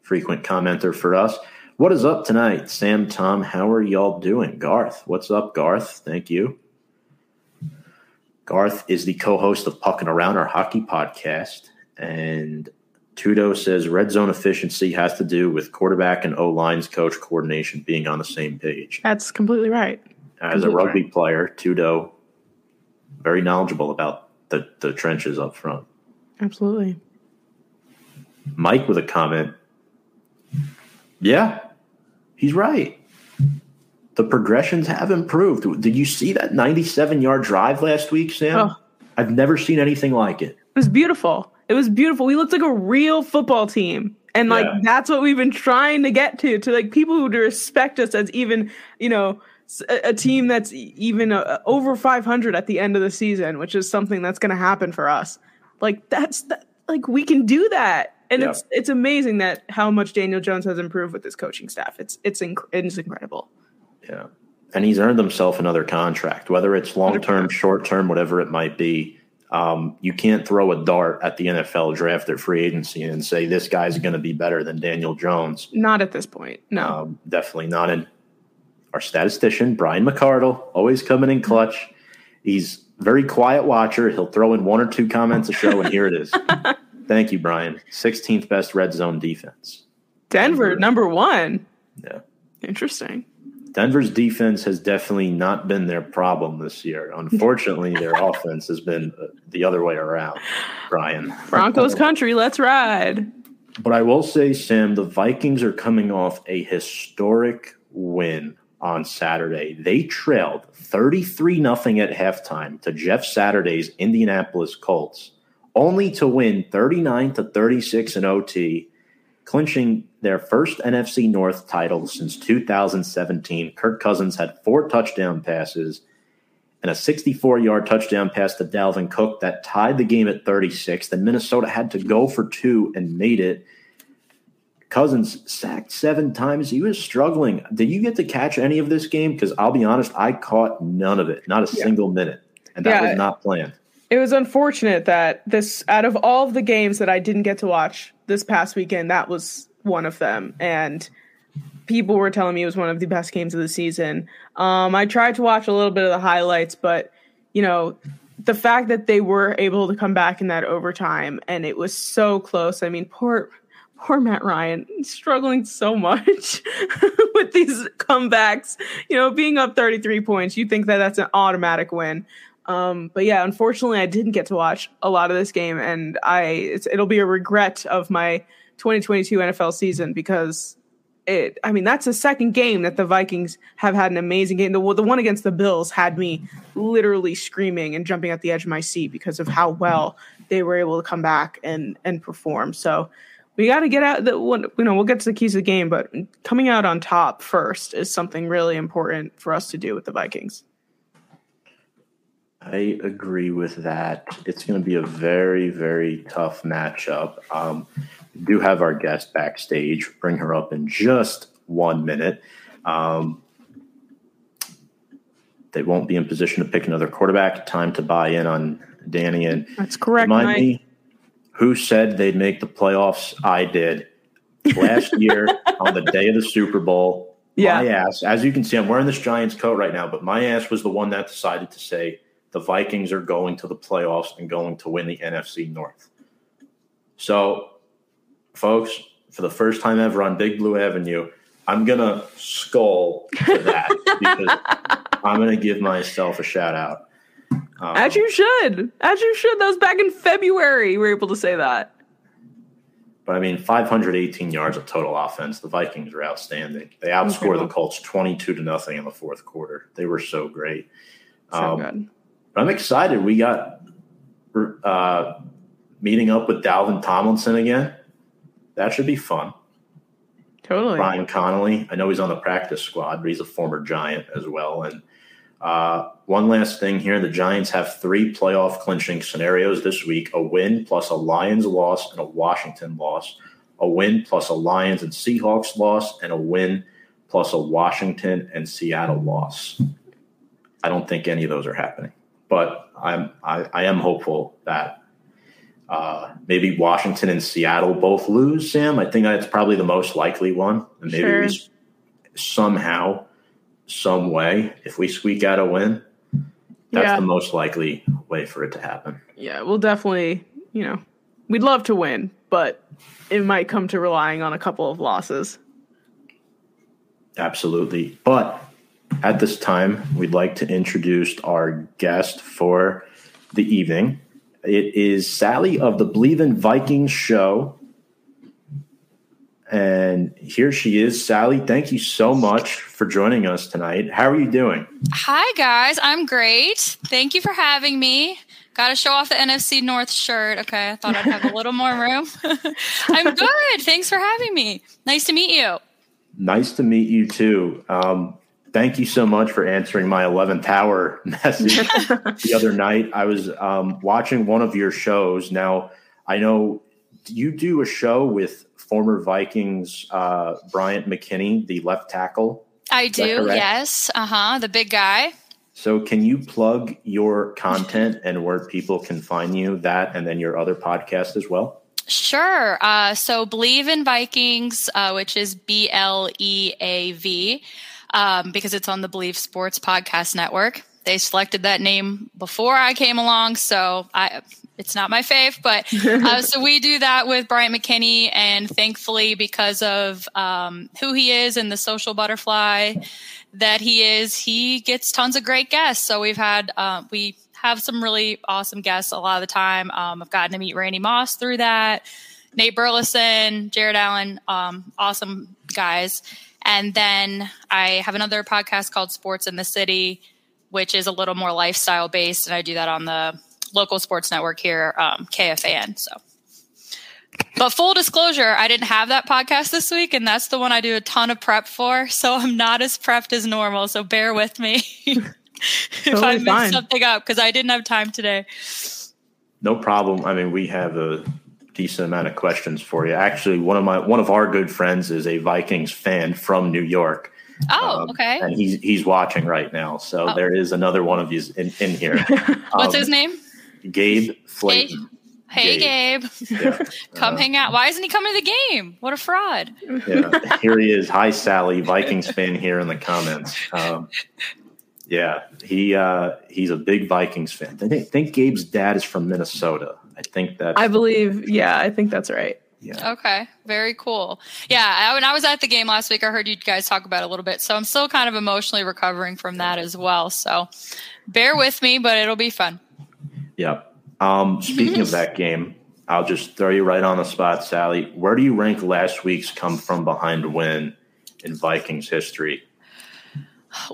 frequent commenter for us. What is up tonight, Sam? Tom, how are y'all doing? Garth, what's up, Garth? Thank you. Garth is the co-host of Pucking Around, our hockey podcast, and Tudo says red zone efficiency has to do with quarterback and O lines coach coordination being on the same page. That's completely right. As a Completely rugby player, Tudo very knowledgeable about the, the trenches up front. Absolutely. Mike with a comment. Yeah, he's right. The progressions have improved. Did you see that 97 yard drive last week, Sam? Oh. I've never seen anything like it. It was beautiful. It was beautiful. We looked like a real football team. And like Yeah. that's what we've been trying to get to to like people who would respect us as even, you know, a team that's even uh, over 500 at the end of the season, which is something that's going to happen for us. Like that's that, like we can do that. And Yeah. it's it's amazing that how much Daniel Jones has improved with this coaching staff. It's it's inc- it's incredible. Yeah. And he's earned himself another contract, whether it's long term, short term, whatever it might be. Um, you can't throw a dart at the NFL draft at free agency and say this guy's going to be better than Daniel Jones. Not at this point. No. Um, definitely not. And our statistician, Brian McCardle, always coming in clutch. He's very quiet watcher. He'll throw in one or two comments a show, and here it is. Thank you, Brian. 16th best red zone defense. Denver number 1. Yeah. Interesting. Denver's defense has definitely not been their problem this year. Unfortunately, their offense has been the other way around, Brian. Broncos country, let's ride. But I will say, Sam, the Vikings are coming off a historic win on Saturday. They trailed 33 nothing at halftime to Jeff Saturday's Indianapolis Colts, only to win 39 to 36 in OT, clinching their first NFC North title since 2017. Kirk Cousins had four touchdown passes and a 64 yard touchdown pass to Dalvin Cook that tied the game at 36. Then Minnesota had to go for two and made it. Cousins sacked seven times. He was struggling. Did you get to catch any of this game? Because I'll be honest, I caught none of it, not a Yeah. single minute. And that Yeah. was not planned. It was unfortunate that this, out of all of the games that I didn't get to watch this past weekend, that was one of them. And people were telling me it was one of the best games of the season. Um, I tried to watch a little bit of the highlights, but, you know, the fact that they were able to come back in that overtime and it was so close. I mean, poor. Poor Matt Ryan struggling so much with these comebacks. You know, being up 33 points, you think that that's an automatic win. Um, but yeah, unfortunately, I didn't get to watch a lot of this game, and I it'll be a regret of my 2022 NFL season because it. I mean, that's the second game that the Vikings have had an amazing game. The the one against the Bills had me literally screaming and jumping at the edge of my seat because of how well they were able to come back and and perform. So we got to get out the one. You know, we'll get to the keys of the game, but coming out on top first is something really important for us to do with the Vikings. I agree with that. It's going to be a very, very tough matchup. Um, we do have our guest backstage. Bring her up in just one minute. Um, they won't be in position to pick another quarterback. Time to buy in on Danny. And That's correct, remind Mike. me, who said they'd make the playoffs? I did last year on the day of the Super Bowl. Yeah. My ass, as you can see, I'm wearing this Giants coat right now, but my ass was the one that decided to say the Vikings are going to the playoffs and going to win the NFC North. So, folks, for the first time ever on Big Blue Avenue, I'm going to skull to that because I'm going to give myself a shout out. Um, As you should. As you should. That was back in February. We were able to say that. But I mean, 518 yards of total offense. The Vikings are outstanding. They outscored the Colts 22 to nothing in the fourth quarter. They were so great. So Um, I'm excited. We got uh, meeting up with Dalvin Tomlinson again. That should be fun. Totally. Brian Connolly. I know he's on the practice squad, but he's a former Giant as well. And uh, one last thing here: the Giants have three playoff clinching scenarios this week: a win plus a Lions loss and a Washington loss, a win plus a Lions and Seahawks loss, and a win plus a Washington and Seattle loss. I don't think any of those are happening, but I'm I, I am hopeful that uh, maybe Washington and Seattle both lose. Sam, I think that's probably the most likely one. And maybe Sure. we somehow, some way, if we squeak out a win, that's Yeah. the most likely way for it to happen. Yeah, we'll definitely, you know, we'd love to win, but it might come to relying on a couple of losses. Absolutely. But at this time, we'd like to introduce our guest for the evening. It is Sally of the Bleav in Vikings show. And here she is. Sally, thank you so much for joining us tonight. How are you doing? Hi, guys. I'm great. Thank you for having me. got to show off the NFC North shirt. Okay, I thought I'd have a little more room. I'm good. Thanks for having me. Nice to meet you. Nice to meet you too. Um, thank you so much for answering my 11th hour message the other night. I was um, watching one of your shows. Now, I know you do a show with former Vikings uh, Bryant McKinnie, the left tackle. I do, yes. Uh huh. The big guy. So, can you plug your content and where people can find you, that, and then your other podcast as well? Sure. Uh, so, Bleav in Vikings, uh, which is B L E A V, um, because it's on the Bleav Sports Podcast Network. They selected that name before I came along, so I it's not my fave, but uh, so we do that with Bryant McKinnie, and thankfully, because of um, who he is and the social butterfly that he is, he gets tons of great guests. So we've had uh, we have some really awesome guests a lot of the time. Um, I've gotten to meet Randy Moss through that, Nate Burleson, Jared Allen, um, awesome guys. And then I have another podcast called Sports in the City, which is a little more lifestyle based, and I do that on the local sports network here, um, KFAN. So, but full disclosure, I didn't have that podcast this week, and that's the one I do a ton of prep for. So I'm not as prepped as normal. So bear with me if totally I mess something up because I didn't have time today. No problem. I mean, we have a decent amount of questions for you. Actually, one of my one of our good friends is a Vikings fan from New York. Oh, um, okay. And he's he's watching right now. So oh. there is another one of you in, in here. What's um, his name? Gabe Flayton. Hey, hey Gabe. Gabe. Yeah. Come uh, hang out. Why isn't he coming to the game? What a fraud. Yeah. Here he is. Hi, Sally, Vikings fan here in the comments. Um, yeah, he uh, he's a big Vikings fan. I think, think Gabe's dad is from Minnesota. I think that. I believe. Yeah, I think that's right. Yeah. Okay. Very cool. Yeah. I, when I was at the game last week, I heard you guys talk about it a little bit. So I'm still kind of emotionally recovering from that as well. So bear with me, but it'll be fun. Yeah. Um, speaking of that game, I'll just throw you right on the spot, Sally. Where do you rank last week's come from behind win in Vikings history?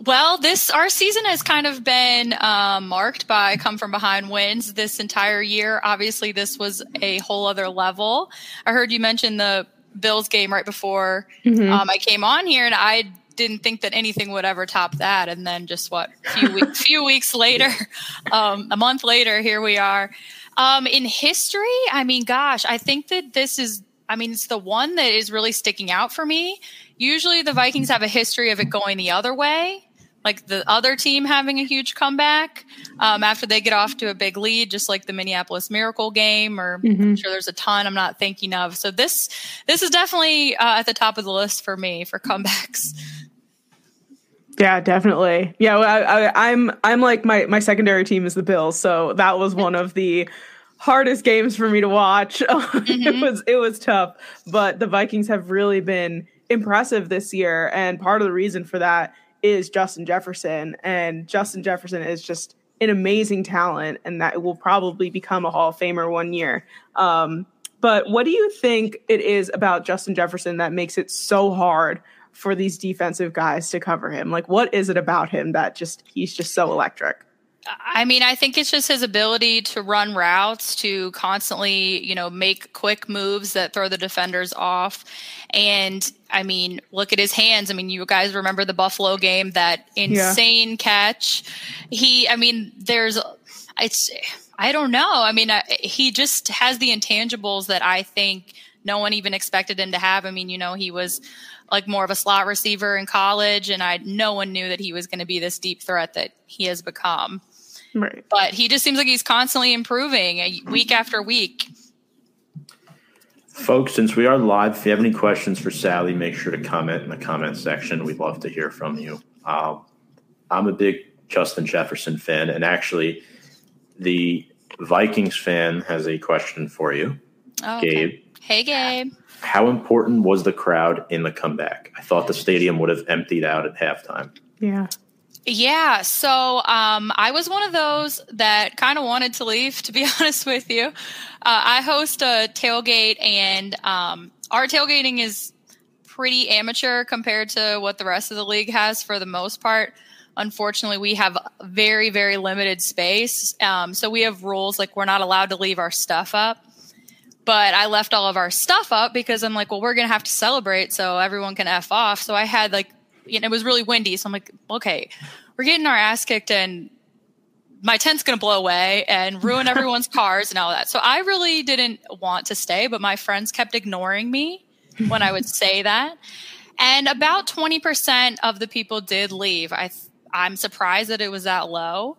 Well, this our season has kind of been uh, marked by come from behind wins this entire year. Obviously, this was a whole other level. I heard you mention the Bills game right before mm-hmm. um, I came on here, and I didn't think that anything would ever top that. And then just what few weeks, few weeks later, um, a month later, here we are. Um, in history, I mean, gosh, I think that this is. I mean, it's the one that is really sticking out for me. Usually, the Vikings have a history of it going the other way, like the other team having a huge comeback um, after they get off to a big lead, just like the Minneapolis Miracle game, or mm-hmm. I'm sure there's a ton I'm not thinking of. So this this is definitely uh, at the top of the list for me for comebacks. Yeah, definitely. Yeah, I, am I'm, I'm like my my secondary team is the Bills, so that was one of the hardest games for me to watch. Mm-hmm. it was it was tough, but the Vikings have really been impressive this year, and part of the reason for that is Justin Jefferson, and Justin Jefferson is just an amazing talent, and that will probably become a Hall of Famer one year. Um, but what do you think it is about Justin Jefferson that makes it so hard for these defensive guys to cover him? Like, what is it about him that just he's just so electric? I mean, I think it's just his ability to run routes, to constantly, you know, make quick moves that throw the defenders off. And I mean, look at his hands. I mean, you guys remember the Buffalo game, that insane yeah. catch. He, I mean, there's, it's, I don't know. I mean, he just has the intangibles that I think no one even expected him to have. I mean, you know, he was like more of a slot receiver in college, and I no one knew that he was going to be this deep threat that he has become. Right. But he just seems like he's constantly improving uh, week after week. Folks, since we are live, if you have any questions for Sally, make sure to comment in the comment section. We'd love to hear from you. Uh, I'm a big Justin Jefferson fan, and actually, the Vikings fan has a question for you, oh, okay. Gabe. Hey, Gabe. How important was the crowd in the comeback? I thought the stadium would have emptied out at halftime. Yeah. Yeah, so um, I was one of those that kind of wanted to leave, to be honest with you. Uh, I host a tailgate, and um, our tailgating is pretty amateur compared to what the rest of the league has for the most part. unfortunately, we have very, very limited space. Um, so we have rules like we're not allowed to leave our stuff up. But I left all of our stuff up because I'm like, well, we're going to have to celebrate so everyone can F off. So I had like, you know, it was really windy. So I'm like, okay, we're getting our ass kicked and my tent's going to blow away and ruin everyone's cars and all that. So I really didn't want to stay, but my friends kept ignoring me when I would say that. And about 20% of the people did leave. I I'm surprised that it was that low.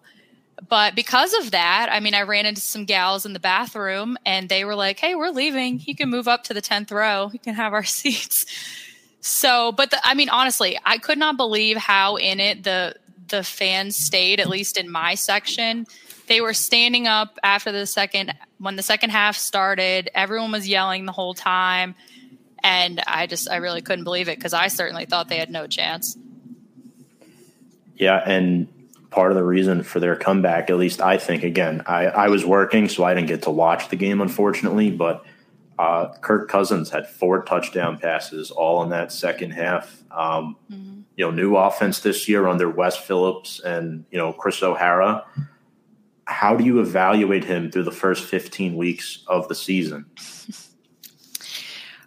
But because of that, I mean, I ran into some gals in the bathroom and they were like, "Hey, we're leaving. You can move up to the 10th row. You can have our seats." So, but the, I mean, honestly, I could not believe how in it the the fans stayed, at least in my section. They were standing up after the second, when the second half started. Everyone was yelling the whole time. And I just, I really couldn't believe it because I certainly thought they had no chance. Yeah. And part of the reason for their comeback, at least I think, again, I, I was working, so I didn't get to watch the game, unfortunately, but uh, Kirk Cousins had four touchdown passes all in that second half. Um, mm-hmm you know, new offense this year under Wes Phillips and, you know, Chris O'Hara. How do you evaluate him through the first 15 weeks of the season?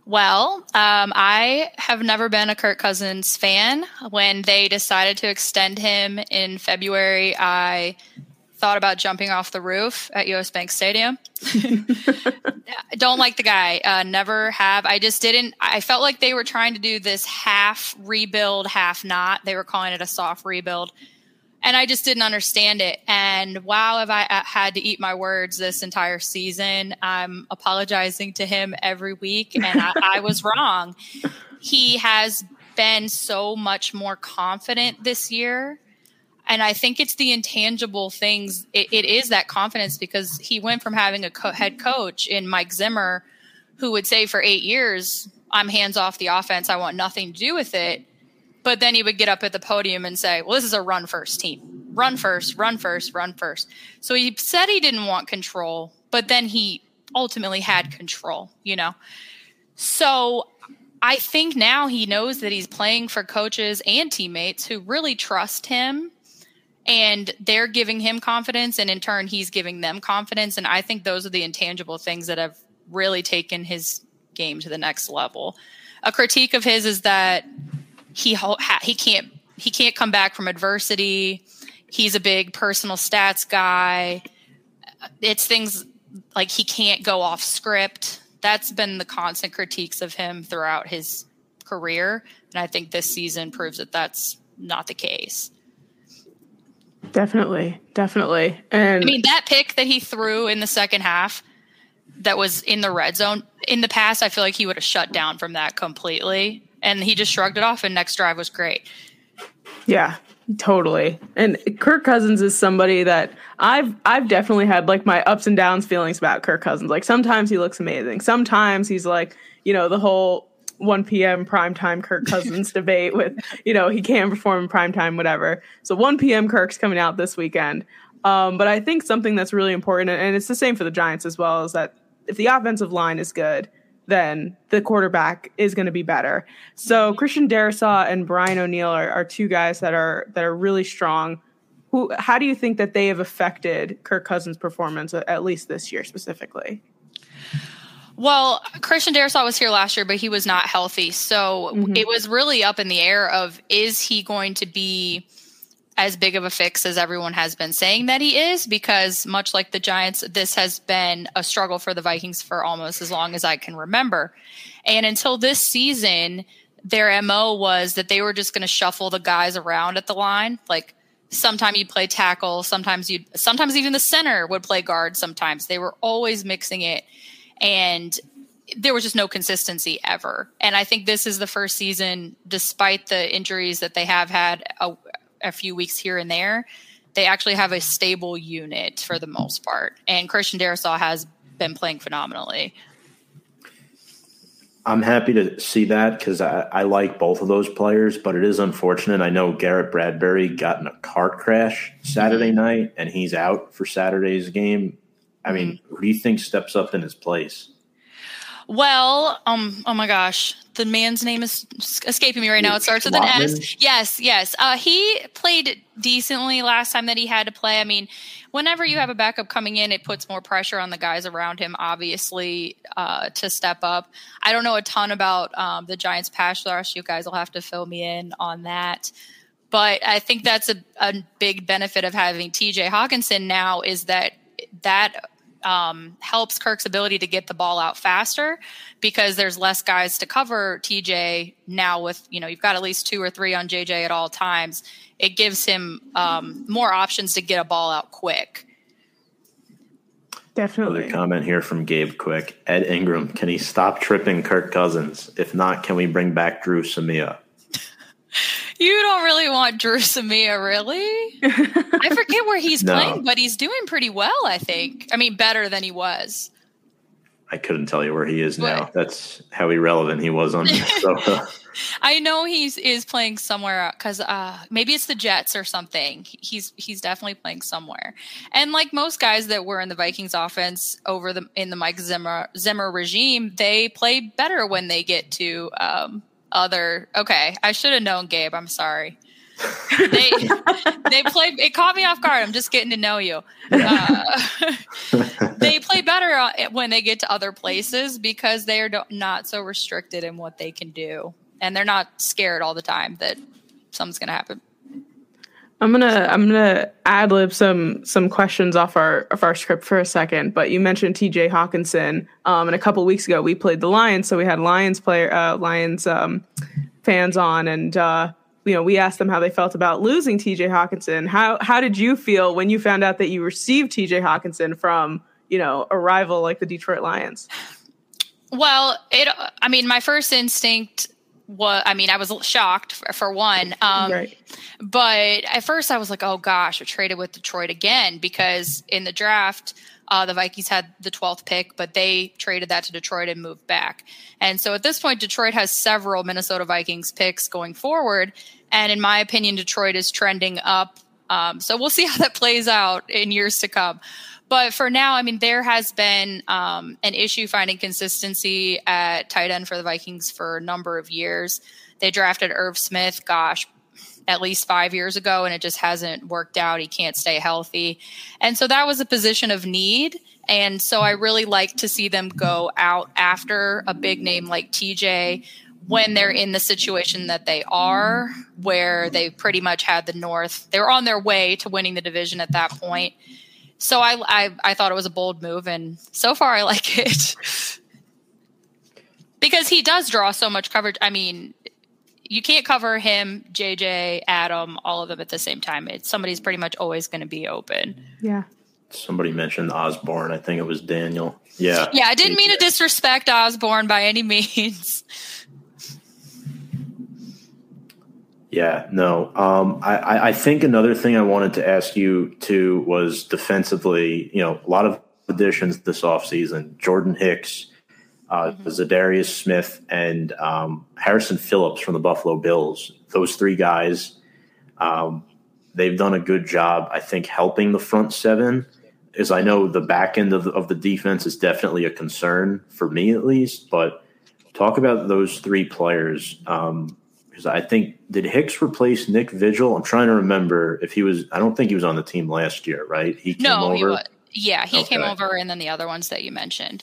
Well, um, I have never been a Kirk Cousins fan. When they decided to extend him in February, I thought about jumping off the roof at US Bank Stadium. Don't like the guy. Uh, never have. I just didn't. I felt like they were trying to do this half rebuild, half not. They were calling it a soft rebuild. And I just didn't understand it. And wow, have I uh, had to eat my words this entire season. I'm apologizing to him every week, and I, I was wrong. He has been so much more confident this year and I think it's the intangible things. it, it is that confidence because he went from having a co- head coach in Mike Zimmer, who would say for eight years, "I'm hands off the offense. I want nothing to do with it." But then he would get up at the podium and say, "Well, this is a run first team. Run first, run first, run first. So he said he didn't want control, but then he ultimately had control. You know, so I think now he knows that he's playing for coaches and teammates who really trust him and they're giving him confidence and in turn he's giving them confidence. And i think those are the intangible things that have really taken his game to the next level. A critique of his is that he he can't he can't come back from adversity. He's a big personal stats guy. It's things like he can't go off script. That's been the constant critiques of him throughout his career. And i think this season proves that that's not the case Definitely, definitely. And I mean that pick that he threw in the second half that was in the red zone in the past, I feel like he would have shut down from that completely. And he just shrugged it off and next drive was great. Yeah, totally. And Kirk Cousins is somebody that I've I've definitely had like my ups and downs feelings about Kirk Cousins. Like sometimes he looks amazing. Sometimes he's like, you know, the whole 1 p.m. primetime Kirk Cousins debate with, you know, he can't perform in primetime, whatever. So 1 p.m. Kirk's coming out this weekend. Um, but I think something that's really important, and it's the same for the Giants as well, is that if the offensive line is good, then the quarterback is going to be better. So Christian Darrisaw and Brian O'Neill are, are two guys that are that are really strong. Who? How do you think that they have affected Kirk Cousins' performance, at least this year specifically? Well, Christian Darrisaw was here last year, but he was not healthy. So mm-hmm. it was really up in the air of is he going to be as big of a fix as everyone has been saying that he is? Because much like the Giants, this has been a struggle for the Vikings for almost as long as I can remember. And until this season, their MO was that they were just going to shuffle the guys around at the line. Like sometimes you'd play tackle, sometimes you sometimes even the center would play guard sometimes. They were always mixing it and there was just no consistency ever. And I think this is the first season, despite the injuries that they have had a, a, few weeks here and there, they actually have a stable unit for the most part. And Christian Darrisaw has been playing phenomenally. I'm happy to see that because I, I, like both of those players, but it is unfortunate. I know Garrett Bradbury got in a car crash Saturday mm-hmm. night and he's out for Saturday's game. I mean, mm-hmm. who do you think steps up in his place? Well, um, oh my gosh, the man's name is escaping me right now. It starts with an S. Yes, yes. Uh, he played decently last time that he had to play. I mean, whenever you have a backup coming in, it puts more pressure on the guys around him, obviously, uh, to step up. I don't know a ton about um, the Giants pass rush. You guys will have to fill me in on that. But I think that's a, a big benefit of having TJ Hockenson now is that that um, helps Kirk's ability to get the ball out faster because there's less guys to cover TJ now. With you know, you've got at least two or three on JJ at all times. It gives him um, more options to get a ball out quick. Definitely. Another comment here from Gabe Quick. Ed Ingram, can he stop tripping Kirk Cousins? If not, can we bring back Dru Samia? You don't really want Dru Samia, really? I forget where he's no. playing, but he's doing pretty well, I think. I mean, better than he was. I couldn't tell you where he is but, now. That's how irrelevant he was on Minnesota. I know he's is playing somewhere because uh, maybe it's the Jets or something. He's he's definitely playing somewhere. And like most guys that were in the Vikings offense over the in the Mike Zimmer Zimmer regime, they play better when they get to um, other. Okay, I should have known, Gabe. I'm sorry. they they play. It caught me off guard. I'm just getting to know you. Uh, they play better uh, when they get to other places because they are not so restricted in what they can do, and they're not scared all the time that something's going to happen. I'm gonna I'm gonna ad lib some some questions off our of our script for a second. But you mentioned T.J. Hockenson, um, and a couple weeks ago we played the Lions, so we had Lions player uh, Lions um, fans on, and uh, you know we asked them how they felt about losing T.J. Hockenson. How how did you feel when you found out that you received T.J. Hockenson from you know a rival like the Detroit Lions? Well, it I mean my first instinct was I mean I was shocked for, for one. Um, right. But at first I was like, oh gosh, I traded with Detroit again because in the draft. Uh, the Vikings had the 12th pick, but they traded that to Detroit and moved back. And so at this point, Detroit has several Minnesota Vikings picks going forward. And in my opinion, Detroit is trending up. Um, so we'll see how that plays out in years to come. But for now, I mean, there has been um, an issue finding consistency at tight end for the Vikings for a number of years. They drafted Irv Smith, gosh, at least five years ago, and it just hasn't worked out. He can't stay healthy. And so that was a position of need. And so I really like to see them go out after a big name like TJ when they're in the situation that they are, where they pretty much had the North. They were on their way to winning the division at that point so I, I I thought it was a bold move, and so far I like it because he does draw so much coverage. I mean, you can't cover him, JJ, Adam, all of them at the same time. It's somebody's pretty much always going to be open. Yeah. Somebody mentioned Osborn. I think it was Daniel. Yeah. Yeah, I didn't mean to disrespect Osborn by any means. Yeah, no. Um, I, I think another thing I wanted to ask you too was defensively. You know, a lot of additions this offseason. Jordan Hicks, uh, mm-hmm. Za'Darius Smith, and um, Harrison Phillips from the Buffalo Bills. Those three guys, um, they've done a good job. I think helping the front seven. As I know, the back end of the, of the defense is definitely a concern for me, at least. But talk about those three players. Um, because I think did Hicks replace Nick Vigil? I'm trying to remember if he was. I don't think he was on the team last year, right? He came no, over. He was. Yeah, he okay. came over, and then the other ones that you mentioned.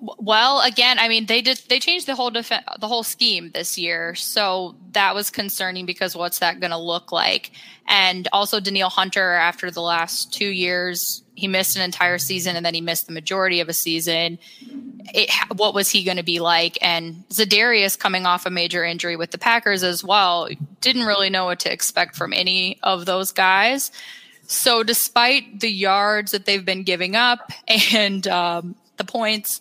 Well, again, I mean, they did they changed the whole def- the whole scheme this year, so that was concerning because what's that going to look like? And also, Danielle Hunter, after the last two years, he missed an entire season, and then he missed the majority of a season it, what was he going to be like? And Za'Darius coming off a major injury with the Packers as well, didn't really know what to expect from any of those guys. So despite the yards that they've been giving up and um, the points,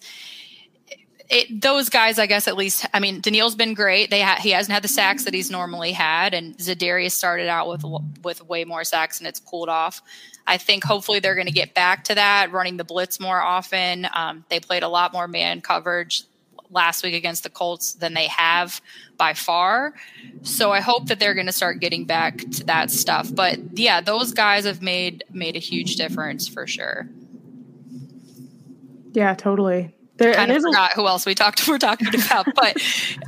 it, those guys, I guess, at least. I mean, Danielle's been great. They ha- he hasn't had the sacks that he's normally had, and Za'Darius started out with with way more sacks, and it's cooled off. I think hopefully they're going to get back to that, running the blitz more often. Um, they played a lot more man coverage last week against the Colts than they have by far. So I hope that they're going to start getting back to that stuff. But yeah, those guys have made made a huge difference for sure. Yeah, totally. There, kind of forgot a- who else we talked we're talking about, but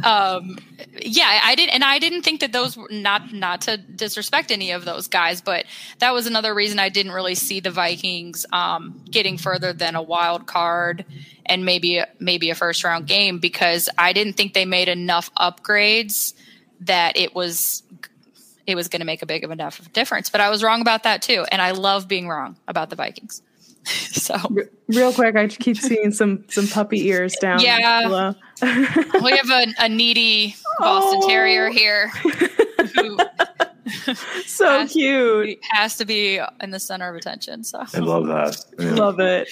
um, yeah, I didn't, and I didn't think that those were not not to disrespect any of those guys, but that was another reason I didn't really see the Vikings um, getting further than a wild card and maybe maybe a first round game because I didn't think they made enough upgrades that it was it was going to make a big of enough difference. But I was wrong about that too, and I love being wrong about the Vikings. so real quick, I keep seeing some some puppy ears down. Yeah, we have a, a needy Boston oh. Terrier here. Who so has cute. To be, has to be in the center of attention. So I love that. Yeah. Love it.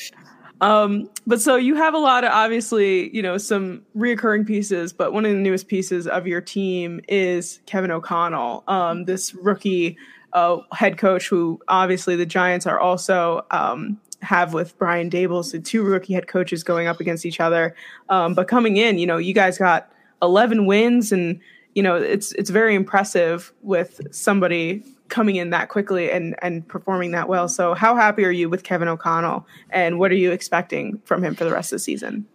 Um, but so you have a lot of obviously, you know, some reoccurring pieces, but one of the newest pieces of your team is Kevin O'Connell, um, this rookie uh, head coach who obviously the Giants are also um, have with Brian Daboll, so two rookie head coaches going up against each other. Um, but coming in, you know, you guys got 11 wins, and you know it's it's very impressive with somebody coming in that quickly and and performing that well. So, how happy are you with Kevin O'Connell, and what are you expecting from him for the rest of the season?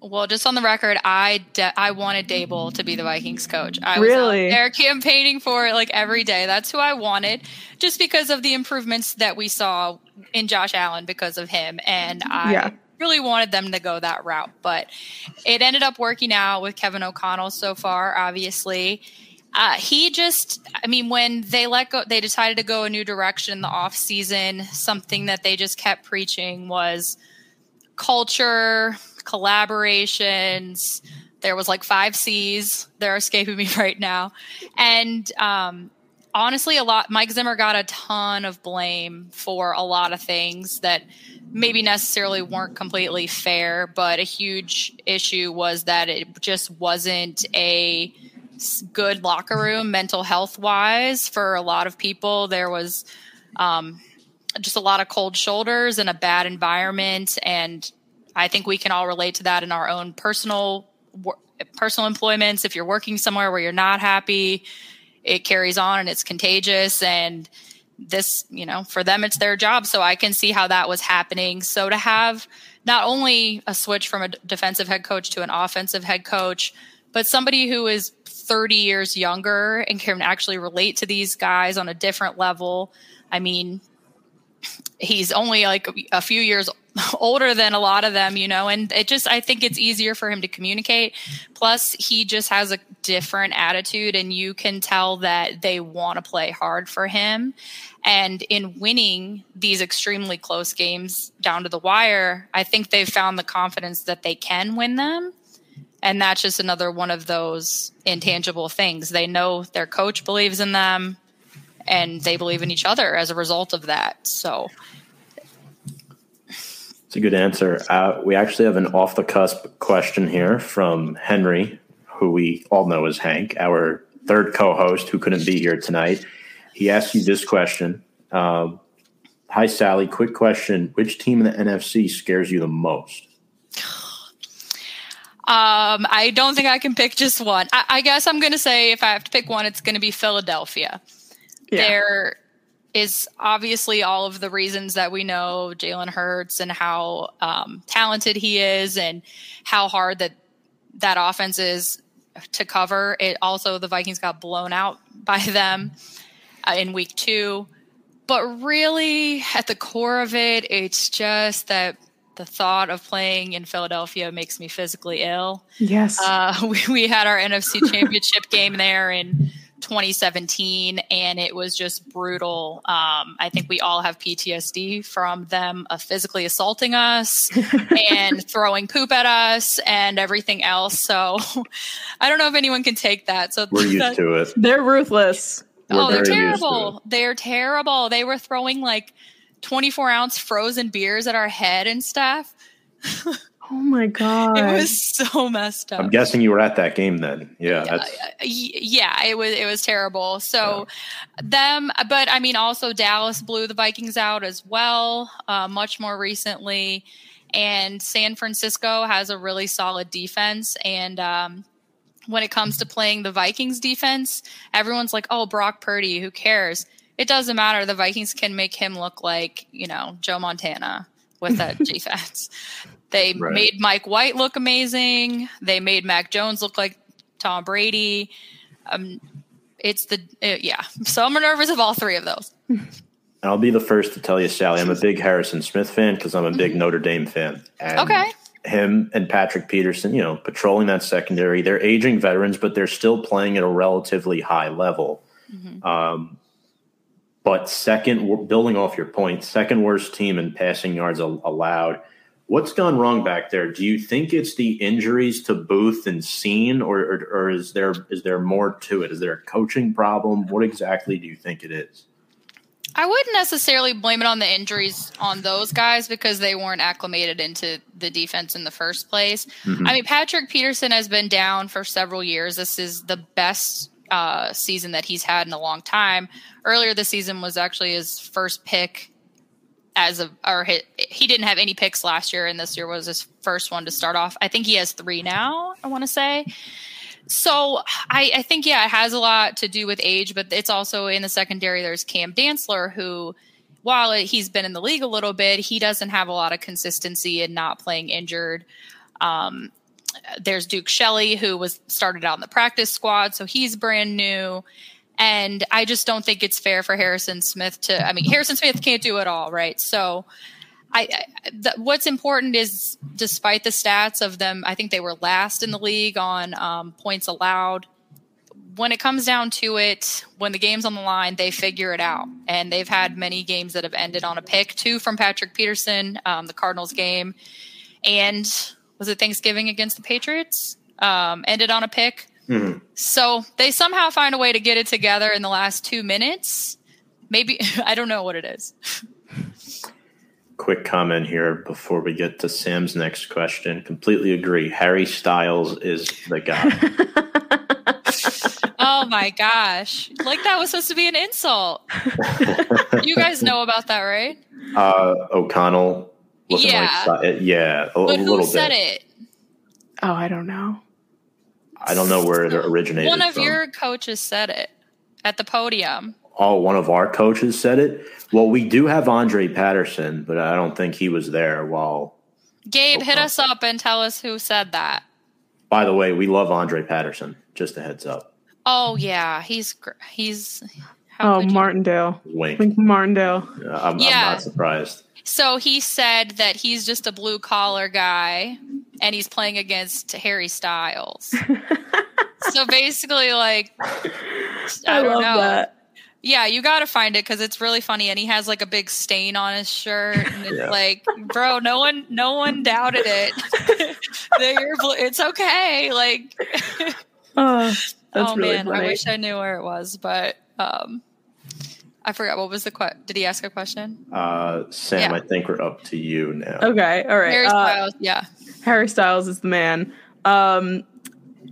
Well, just on the record, I de- I wanted Daboll to be the Vikings coach. I really? was there campaigning for it like every day. That's who I wanted, just because of the improvements that we saw in Josh Allen because of him, and I yeah. really wanted them to go that route. But it ended up working out with Kevin O'Connell so far. Obviously, uh, he just, I mean, when they let go, they decided to go a new direction in the off season. Something that they just kept preaching was culture collaborations. There was like five C's. They're escaping me right now. And um, honestly, a lot. Mike Zimmer got a ton of blame for a lot of things that maybe necessarily weren't completely fair. But a huge issue was that it just wasn't a good locker room, mental health wise, for a lot of people. There was um, just a lot of cold shoulders and a bad environment and I think we can all relate to that in our own personal personal employments. If you're working somewhere where you're not happy, it carries on and it's contagious. And this, you know, for them, it's their job. So I can see how that was happening. So to have not only a switch from a defensive head coach to an offensive head coach, but somebody who is 30 years younger and can actually relate to these guys on a different level. I mean, he's only like a few years older than a lot of them, you know, and it just, I think it's easier for him to communicate. Plus, he just has a different attitude, and you can tell that they want to play hard for him. And in winning these extremely close games down to the wire, I think they've found the confidence that they can win them. And that's just another one of those intangible things. They know their coach believes in them and they believe in each other as a result of that. So, it's a good answer. Uh, we actually have an off the cusp question here from Henry, who we all know as Hank, our third co host who couldn't be here tonight. He asked you this question. Um, Hi, Sally. Quick question. Which team in the NFC scares you the most? Um, I don't think I can pick just one. I, I guess I'm going to say if I have to pick one, it's going to be Philadelphia. Yeah. They're obviously all of the reasons that we know Jalen Hurts and how um, talented he is and how hard that that offense is to cover. It also the Vikings got blown out by them uh, in week two, but really at the core of it, it's just that the thought of playing in Philadelphia makes me physically ill. Yes, uh, we, we had our NFC Championship game there and 2017, and it was just brutal. Um, I think we all have PTSD from them uh, physically assaulting us and throwing poop at us and everything else. So I don't know if anyone can take that. So we're used to it. They're ruthless. We're oh, they're terrible. They're terrible. They were throwing like 24 ounce frozen beers at our head and stuff. Oh my god! It was so messed up. I'm guessing you were at that game then. Yeah, yeah, yeah it was it was terrible. So yeah. them, but I mean, also Dallas blew the Vikings out as well, uh, much more recently, and San Francisco has a really solid defense. And um, when it comes to playing the Vikings defense, everyone's like, "Oh, Brock Purdy, who cares?" It doesn't matter. The Vikings can make him look like you know Joe Montana with that defense. They Right. made Mike White look amazing. They made Mac Jones look like Tom Brady. Um, it's the uh, yeah. So I'm nervous of all three of those. I'll be the first to tell you, Sally, I'm a big Harrison Smith fan because I'm a big Notre Dame fan. And Okay. Him and Patrick Peterson, you know, patrolling that secondary. They're aging veterans, but they're still playing at a relatively high level. Um, but second, building off your point, second worst team in passing yards allowed. What's gone wrong back there? Do you think it's the injuries to Booth and Cine, or, or, or is there is there more to it? Is there a coaching problem? What exactly do you think it is? I wouldn't necessarily blame it on the injuries on those guys because they weren't acclimated into the defense in the first place. I mean, Patrick Peterson has been down for several years. This is the best uh, season that he's had in a long time. Earlier this season was actually his first pick as of or he, he didn't have any picks last year and this year was his first one to start off. I think he has 3 now, I want to say. So I, I think yeah, it has a lot to do with age, but it's also in the secondary. There's Cam Dantzler, who, while he's been in the league a little bit, he doesn't have a lot of consistency in not playing injured. Um, there's Duke Shelley, who was started out in the practice squad, so he's brand new. And I just don't think it's fair for Harrison Smith to. I mean, Harrison Smith can't do it all, right? So I, I the, what's important is despite the stats of them, I think they were last in the league on um, points allowed. When it comes down to it, when the game's on the line, they figure it out. And they've had many games that have ended on a pick. Two from Patrick Peterson, um, the Cardinals game, and was it Thanksgiving against the Patriots? Um, ended on a pick. Mhm. So they somehow find a way to get it together in the last two minutes. Maybe I don't know what it is. quick comment here before we get to Sam's next question. Completely agree. Harry Styles is the guy. Oh my gosh. Like that was supposed to be an insult. You guys know about that, right? uh, O'Connell. Yeah. Like, yeah, a, a But who little said bit. it? Oh, I don't know. I don't know where it originated One of from. your coaches said it at the podium. oh, one of our coaches said it. Well, we do have Andre Patterson, but I don't think he was there. While, Gabe, hit us up and tell us who said that. by the way, we love Andre Patterson. Just a heads up. Oh yeah, he's gr- he's. how Oh, could you- Martindale. Wink. Martindale. Uh, I'm, I'm not surprised. So he said that he's just a blue collar guy and he's playing against Harry Styles. so basically, like, I, I, don't love know. that. Yeah, you got to find it because it's really funny, and he has like a big stain on his shirt, and it's Yeah. like, bro, no one, no one doubted it. that you're blue. It's okay. Like, Oh, that's oh really man, funny. I wish I knew where it was, but um, I forgot what was the question. Did he ask a question? Uh, Sam, Yeah. I think we're up to you now. Okay, all right. Harry Uh, Styles, yeah. Harry Styles is the man. Um,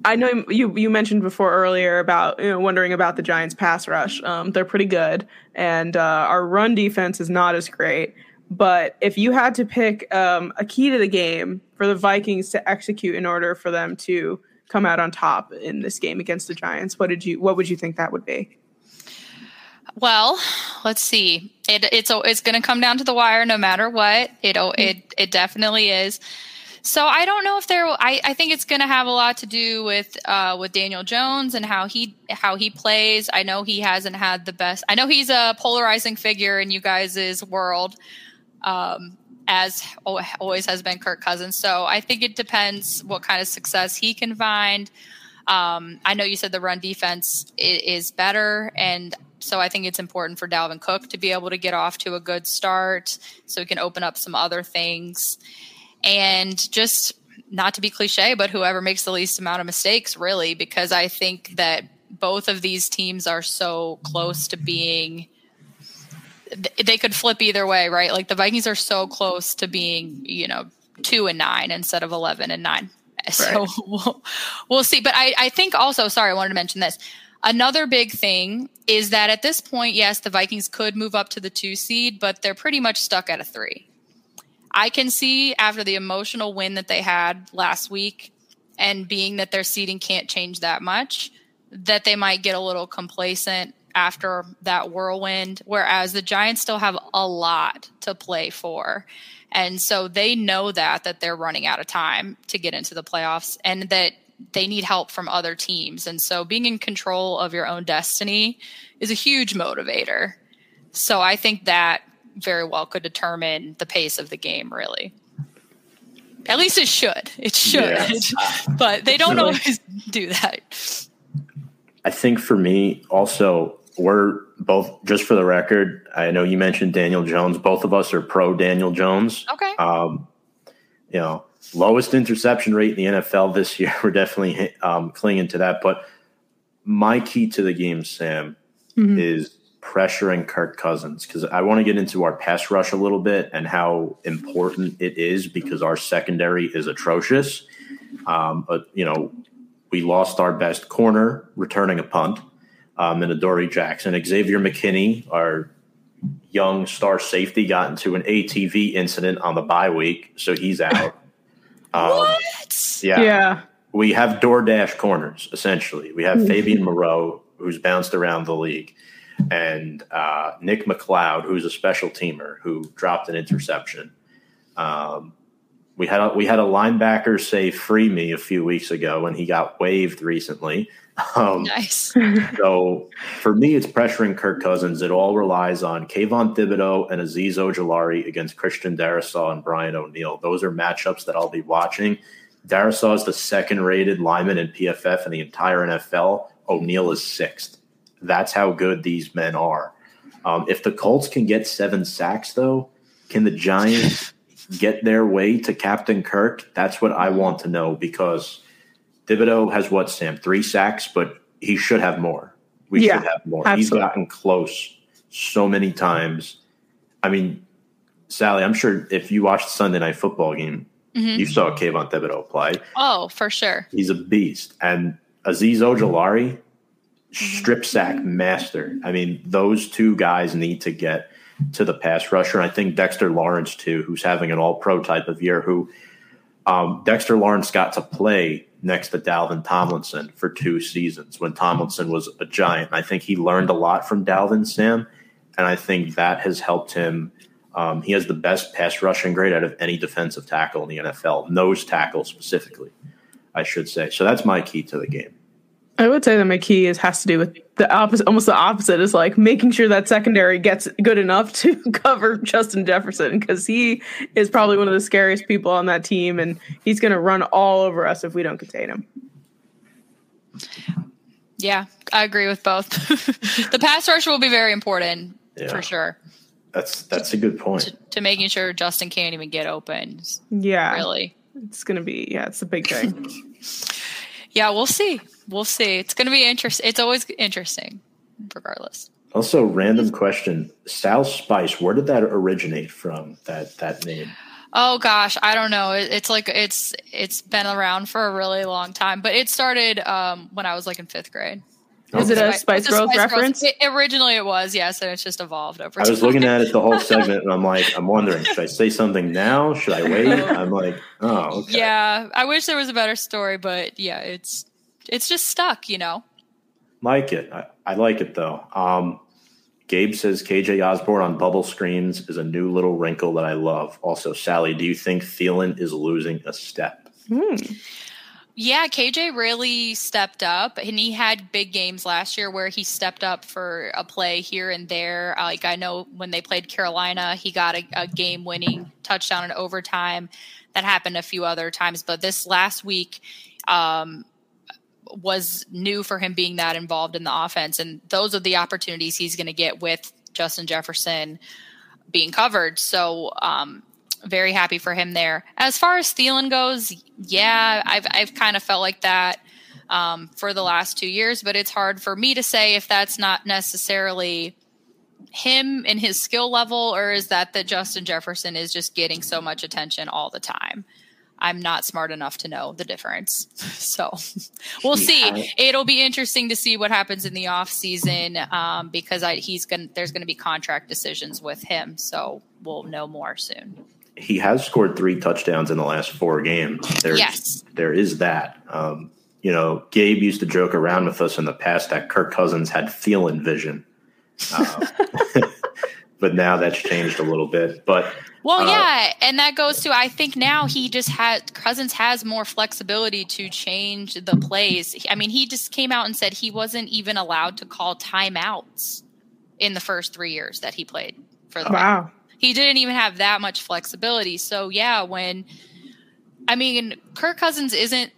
I know you you mentioned before earlier about you know, wondering about the Giants' pass rush. Um, they're pretty good, and uh, our run defense is not as great. But if you had to pick um, a key to the game for the Vikings to execute in order for them to come out on top in this game against the Giants, what did you what would you think that would be? Well, let's see. It, it's it's going to come down to the wire, no matter what. It it it definitely is. So I don't know if there. I, I think it's going to have a lot to do with uh, with Daniel Jones and how he how he plays. I know he hasn't had the best. I know he's a polarizing figure in you guys' world, um, as always has been Kirk Cousins. So I think it depends what kind of success he can find. Um, I know you said the run defense is better, and so I think it's important for Dalvin Cook to be able to get off to a good start, so he can open up some other things, and just not to be cliche, but whoever makes the least amount of mistakes, really, because I think that both of these teams are so close to being they could flip either way, right? Like the Vikings are so close to being, you know, two and nine instead of eleven and nine. So we'll, we'll see. But I, I think also, sorry, I wanted to mention this. Another big thing is that at this point, yes, the Vikings could move up to the two seed, but they're pretty much stuck at a three. I can see after the emotional win that they had last week, and being that their seeding can't change that much, that they might get a little complacent after that whirlwind, whereas the Giants still have a lot to play for. And so they know that that they're running out of time to get into the playoffs and that they need help from other teams. And so being in control of your own destiny is a huge motivator. So I think that very well could determine the pace of the game, really. At least it should. It should. Yes. but they don't really, always do that. I think for me, also, we're both, just for the record, I know you mentioned Daniel Jones. Both of us are pro Daniel Jones. Okay. Um, you know, lowest interception rate in the NFL this year. We're definitely um, clinging to that. But my key to the game, Sam, mm-hmm. is pressuring Kirk Cousins because I want to get into our pass rush a little bit and how important it is because our secondary is atrocious. Um, but you know, we lost our best corner returning a punt um, in Adoree Jackson. Xavier McKinney, our young star safety, got into an ATV incident on the bye week, so he's out. Um, what? Yeah. Yeah. We have DoorDash corners, essentially. We have Fabian Moreau, who's bounced around the league and uh, Nick McCloud, who's a special teamer who dropped an interception. Um, we had a, we had a linebacker say "free me" a few weeks ago, and he got waived recently. Um, nice. so for me, it's pressuring Kirk Cousins. It all relies on Kayvon Thibodeaux and Azeez Ojulari against Christian Darrisaw and Brian O'Neill. Those are matchups that I'll be watching. Darrisaw is the second rated lineman in PFF in the entire NFL. O'Neill is sixth. That's how good these men are. Um, if the Colts can get seven sacks, though, can the Giants get their way to Captain Kirk? That's what I want to know because Thibodeaux has what, Sam? Three sacks, but he should have more. We yeah, should have more. Absolutely. He's gotten close so many times. I mean, Sally, I'm sure if you watched the Sunday night football game, mm-hmm. you saw Kayvon Thibodeaux play. Oh, for sure. He's a beast. And Azeez Ojulari, strip sack master. I mean, those two guys need to get to the pass rusher. And I think Dexter Lawrence too, who's having an All Pro type of year. Who um, Dexter Lawrence got to play next to Dalvin Tomlinson for two seasons when Tomlinson was a giant. I think he learned a lot from Dalvin Sam, and I think that has helped him. Um, he has the best pass rushing grade out of any defensive tackle in the NFL, nose tackle specifically, I should say. So that's my key to the game. I would say that my key is has to do with the opposite, almost the opposite is like making sure that secondary gets good enough to cover Justin Jefferson because he is probably one of the scariest people on that team, and he's going to run all over us if we don't contain him. Yeah, I agree with both. the pass rush will be very important yeah. for sure. That's that's a good point. To, to, making sure Justin can't even get open. Yeah, really, it's going to be yeah, it's a big thing. yeah, we'll see we'll see. It's going to be interesting. It's always interesting, regardless. Also, random question: Sal Spice. Where did that originate from? That that name. Oh gosh, I don't know. It, it's like it's it's been around for a really long time, but it started um, when I was like in fifth grade. Is it a Spice Girls Spice reference? It, originally, it was yes, and it's just evolved over. I was looking at it the whole segment, and I'm like, I'm wondering, should I say something now? Should I wait? I'm like, oh, okay. yeah. I wish there was a better story, but yeah, it's it's just stuck, you know. Like it. I, I like it though. Um, Gabe says KJ Osborn on bubble screens is a new little wrinkle that I love. Also, Sally, do you think Thielen is losing a step? Hmm. Yeah, KJ really stepped up, and he had big games last year where he stepped up for a play here and there. Like I know when they played Carolina, he got a, a game-winning touchdown in overtime. That happened a few other times, but this last week, um, was new for him being that involved in the offense. And those are the opportunities he's going to get with Justin Jefferson being covered. So, um, very happy for him there. As far as Thielen goes, yeah, I've, I've kind of felt like that um, for the last two years, but it's hard for me to say if that's not necessarily him and his skill level, or is that that Justin Jefferson is just getting so much attention all the time. I'm not smart enough to know the difference. So we'll yeah. see. It'll be interesting to see what happens in the off season um, because I, he's going there's going to be contract decisions with him. So we'll know more soon. He has scored three touchdowns in the last four games. There's, yes, there is that. Um, you know, Gabe used to joke around with us in the past that Kirk Cousins had Thielen vision. Uh, but now that's changed a little bit. But well, uh, yeah, and that goes to I think now he just had Cousins has more flexibility to change the plays. I mean, he just came out and said he wasn't even allowed to call timeouts in the first three years that he played for the wow. He didn't even have that much flexibility. So yeah, when I mean, Kirk Cousins isn't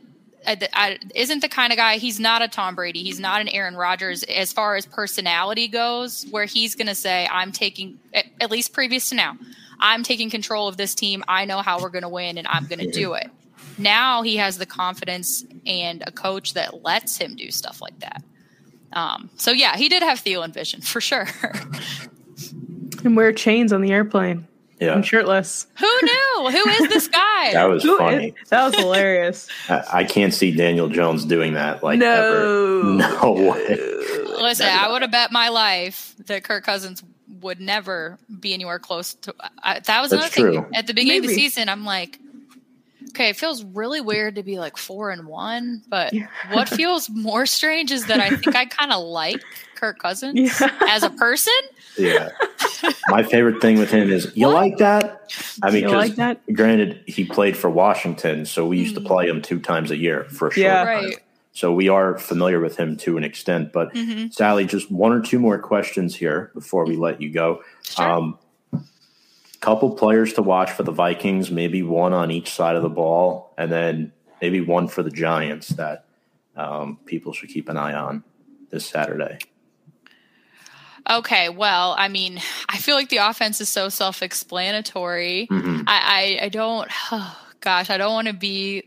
isn't the kind of guy he's not a tom brady he's not an aaron rodgers as far as personality goes where he's going to say i'm taking at least previous to now i'm taking control of this team i know how we're going to win and i'm going to do it now he has the confidence and a coach that lets him do stuff like that um, so yeah he did have Thielen vision for sure and wear chains on the airplane yeah. I'm shirtless. Who knew? Who is this guy? that was Who funny. Is, that was hilarious. I, I, can't see Daniel Jones doing that. Like no, ever. no way. Listen, I would have bet my life that Kirk Cousins would never be anywhere close to. Uh, that was That's another true. thing. At the beginning Maybe. of the season, I'm like, okay, it feels really weird to be like four and one, but Yeah. what feels more strange is that I think I kind of like Kirk Cousins Yeah. as a person. Yeah. My favorite thing with him is you What? like that. I mean, You 'cause like that? granted, he played for Washington, so we used to Mhm. play him two times a year for sure. Yeah. Right. So we are familiar with him to an extent. But Mhm. Sally, just one or two more questions here before we let you go. Sure. Um, couple players to watch for the Vikings, maybe one on each side of the ball, and then maybe one for the Giants that um, people should keep an eye on this Saturday. Okay, well, I mean, I feel like the offense is so self-explanatory. Mhm. I, I, I don't, oh, gosh, I don't want to be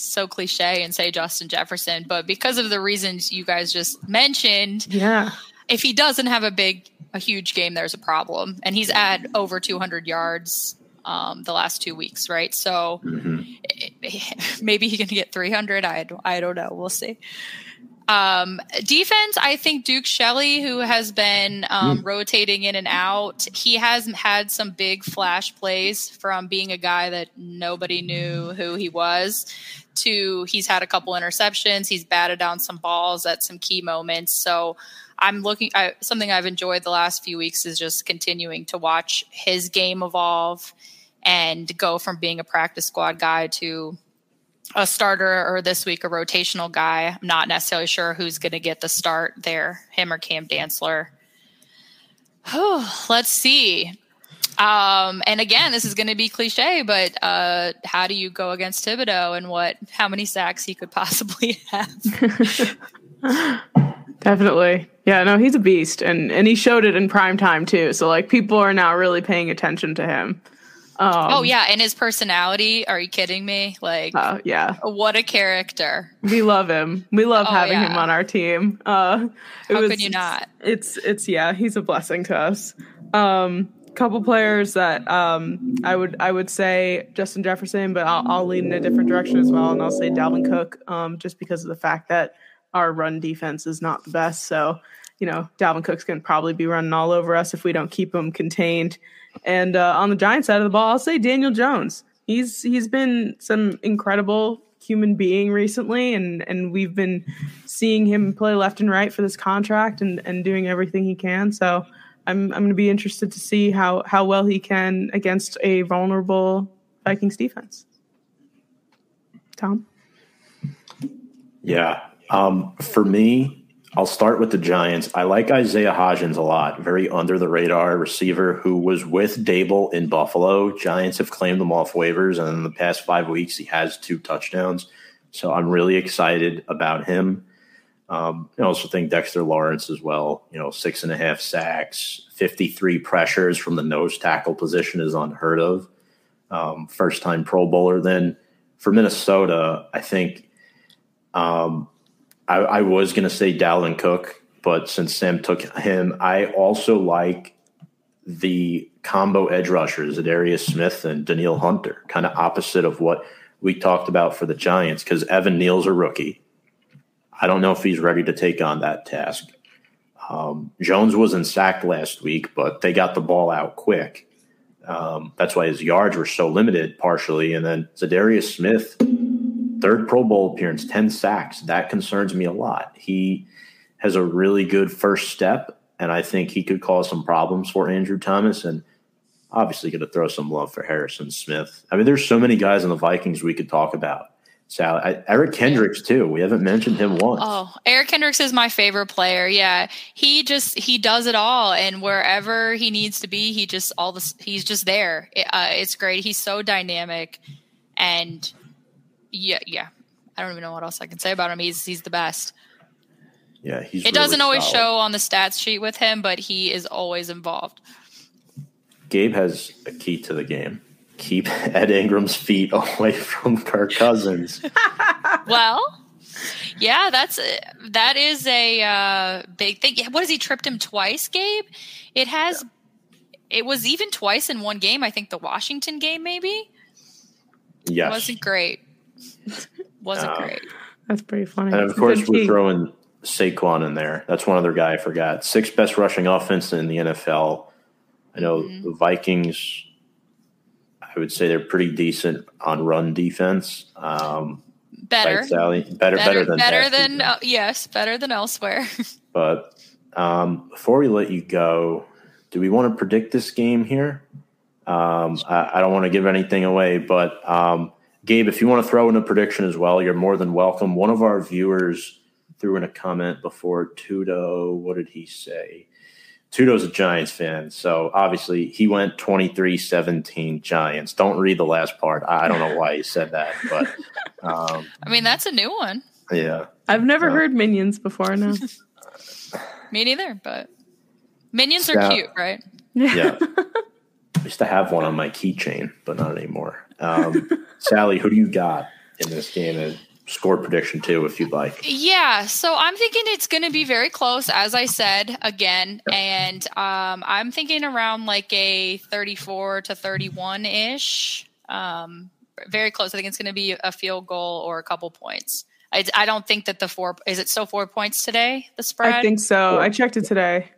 so cliche and say Justin Jefferson, but because of the reasons you guys just mentioned, Yeah. if he doesn't have a big, a huge game, there's a problem. And he's at over 200 yards um, the last two weeks, right? So Mhm. maybe he can get 300. I don't, I don't know. We'll see. Um, defense, I think Duke Shelley, who has been um, rotating in and out, he has had some big flash plays from being a guy that nobody knew who he was to he's had a couple interceptions. He's batted down some balls at some key moments. So I'm looking, I, something I've enjoyed the last few weeks is just continuing to watch his game evolve and go from being a practice squad guy to a starter or this week a rotational guy. I'm not necessarily sure who's going to get the start there, him or Cam Dantzler. Let's see. Um, and again, this is going to be cliche, but uh, how do you go against Thibodeaux and what, how many sacks he could possibly have? Definitely. Yeah, no, he's a beast and and he showed it in prime time too. So like people are now really paying attention to him. Um, oh yeah, and his personality. Are you kidding me? Like, uh, yeah. what a character! We love him. We love Oh, having him on our team. Uh it How was- could you not? It's it's yeah, he's a blessing to us. Um couple players that um I would I would say Justin Jefferson, but I'll I'll in a different direction as well and I'll say Dalvin Cook um just because of the fact that our run defense is not the best. So, you know, Dalvin Cook's going to probably be running all over us if we don't keep him contained. And uh, on the Giants side of the ball, I'll say Daniel Jones. He's he's been some incredible human being recently, and and we've been seeing him play left and right for this contract and and doing everything he can. So I'm I'm going to be interested to see how how well he can against a vulnerable Vikings defense. Tom. Yeah. Um, for me, I'll start with the Giants. I like Isaiah Hodgins a lot. Very under the radar receiver who was with Daboll in Buffalo. Giants have claimed him off waivers, and in the past five weeks, he has two touchdowns. So I'm really excited about him. Um, I also think Dexter Lawrence as well. You know, six and a half sacks, 53 pressures from the nose tackle position is unheard of. Um, first time Pro Bowler. Then for Minnesota, I think um, I, I was going to say Dalvin Cook, but since Sam took him, I also like the combo edge rushers, Za'Darius Smith and Danielle Hunter, kind of opposite of what we talked about for the Giants, because Evan Neal's a rookie. I don't know if he's ready to take on that task. Um, Jones wasn't sacked last week, but they got the ball out quick. Um, that's why his yards were so limited, partially. And then Za'Darius Smith, third Pro Bowl appearance, 10 sacks. That concerns me a lot. He has a really good first step and I think he could cause some problems for Andrew Thomas. And obviously, going to throw some love for Harrison Smith. I mean, there's so many guys in the Vikings we could talk about. Sally, I, Eric Kendricks too. We haven't mentioned him once. Oh, Eric Kendricks is my favorite player. Yeah, he just he does it all, and wherever he needs to be, he just all this he's just there. Uh, it's great. He's so dynamic, and yeah, yeah. I don't even know what else I can say about him. He's he's the best. Yeah, he's. It really doesn't always solid. show on the stats sheet with him, but he is always involved. Gabe has a key to the game keep Ed Ingram's feet away from Kirk Cousins. well, yeah, that's that is a uh, big thing. What has he tripped him twice, Gabe? It has. Yeah. It was even twice in one game. I think the Washington game, maybe. Yes, it wasn't great. wasn't uh, great. That's pretty funny. And of course, we're throwing Saquon in there. That's one other guy I forgot. Sixth best rushing offense in the NFL. I know mm-hmm. the Vikings I would say they're pretty decent on run defense. Um, better, Sally, better, better, better than better than uh, yes, better than elsewhere. but um, before we let you go, do we want to predict this game here? Um, I, I, don't want to give anything away, but um, Gabe, if you want to throw in a prediction as well, you're more than welcome. One of our viewers threw in a comment before Tudo. What did he say? Tudo's a Giants fan, so obviously he went 23-17 Giants. Don't read the last part. I don't know why he said that, but um, I mean that's a new one. Yeah, I've never heard Minions before. No, me neither. But Minions are cute, right? Yeah, I used to have one on my keychain, but not anymore. Um, Sally, who do you got in this game? Score prediction too, if you'd like. Yeah, so I'm thinking it's going to be very close, as I said again, and um, I'm thinking around like a 34 to 31 ish. Um, very close. I think it's going to be a field goal or a couple points. I, I don't think that the four is it still four points today. The spread. I think so. Four. I checked it today.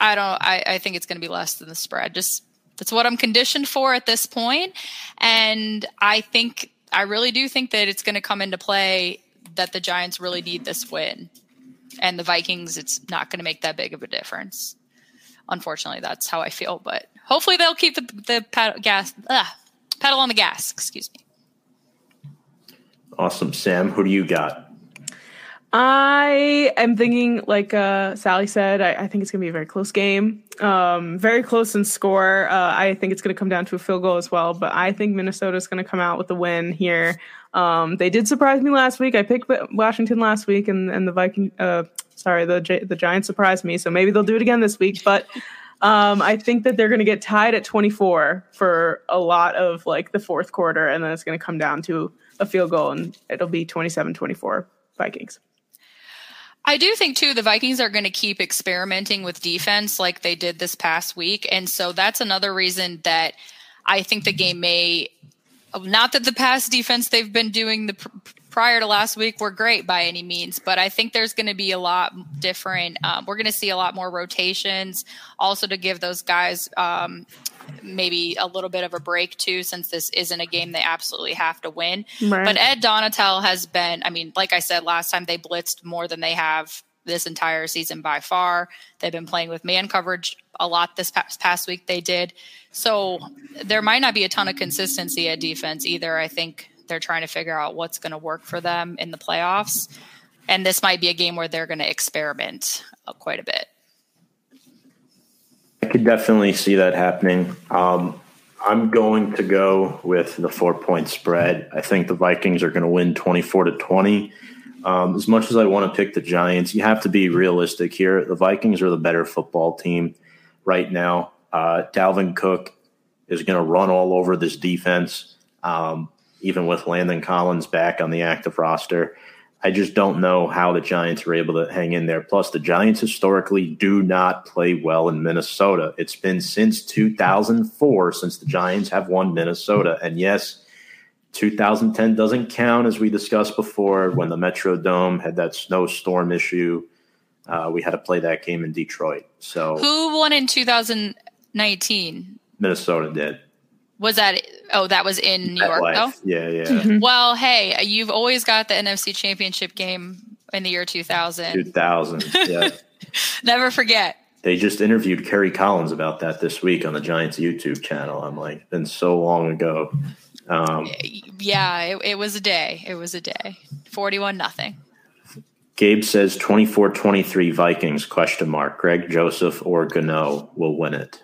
I don't. I, I think it's going to be less than the spread. Just that's what I'm conditioned for at this point, and I think I really do think that it's going to come into play that the Giants really need this win. And the Vikings, it's not going to make that big of a difference. Unfortunately, that's how I feel. But hopefully, they'll keep the, the pedal, gas, ugh, pedal on the gas. Excuse me. Awesome. Sam, who do you got? I am thinking, like uh, Sally said, I, I, think it's going to be a very close game. Um, very close in score. Uh, I think it's going to come down to a field goal as well, but I think Minnesota is going to come out with a win here. Um, they did surprise me last week. I picked Washington last week, and, and the Viking, uh, sorry, the the Giants surprised me. So maybe they'll do it again this week. But um, I think that they're going to get tied at 24 for a lot of like the fourth quarter, and then it's going to come down to a field goal, and it'll be 27 24 Vikings. I do think too the Vikings are going to keep experimenting with defense like they did this past week, and so that's another reason that I think the game may. Not that the past defense they've been doing the prior to last week were great by any means, but I think there's going to be a lot different. Um, we're going to see a lot more rotations, also to give those guys um, maybe a little bit of a break too, since this isn't a game they absolutely have to win. Right. But Ed Donatell has been, I mean, like I said last time, they blitzed more than they have this entire season by far. They've been playing with man coverage a lot this past, week. They did. So there might not be a ton of consistency at defense either. I think they're trying to figure out what's going to work for them in the playoffs. And this might be a game where they're going to experiment quite a bit. I could definitely see that happening. Um, I'm going to go with the four point spread. I think the Vikings are going to win 24 to 20. Um, as much as I want to pick the Giants, you have to be realistic here. The Vikings are the better football team right now. Uh, Dalvin Cook is going to run all over this defense, um, even with Landon Collins back on the active roster. I just don't know how the Giants were able to hang in there. Plus, the Giants historically do not play well in Minnesota. It's been since 2004 since the Giants have won Minnesota. And yes, 2010 doesn't count, as we discussed before, when the Metrodome had that snowstorm issue. Uh, we had to play that game in Detroit. So, who won in 2019? Minnesota did. Was that oh that was in New York though? Yeah, yeah. Mm-hmm. Well, hey, you've always got the NFC Championship game in the year 2000. 2000. Yeah. Never forget. They just interviewed Kerry Collins about that this week on the Giants YouTube channel. I'm like, been so long ago. Um, yeah, it, it was a day. It was a day. 41 nothing. Gabe says 24-23 Vikings question mark. Greg Joseph or Gano will win it.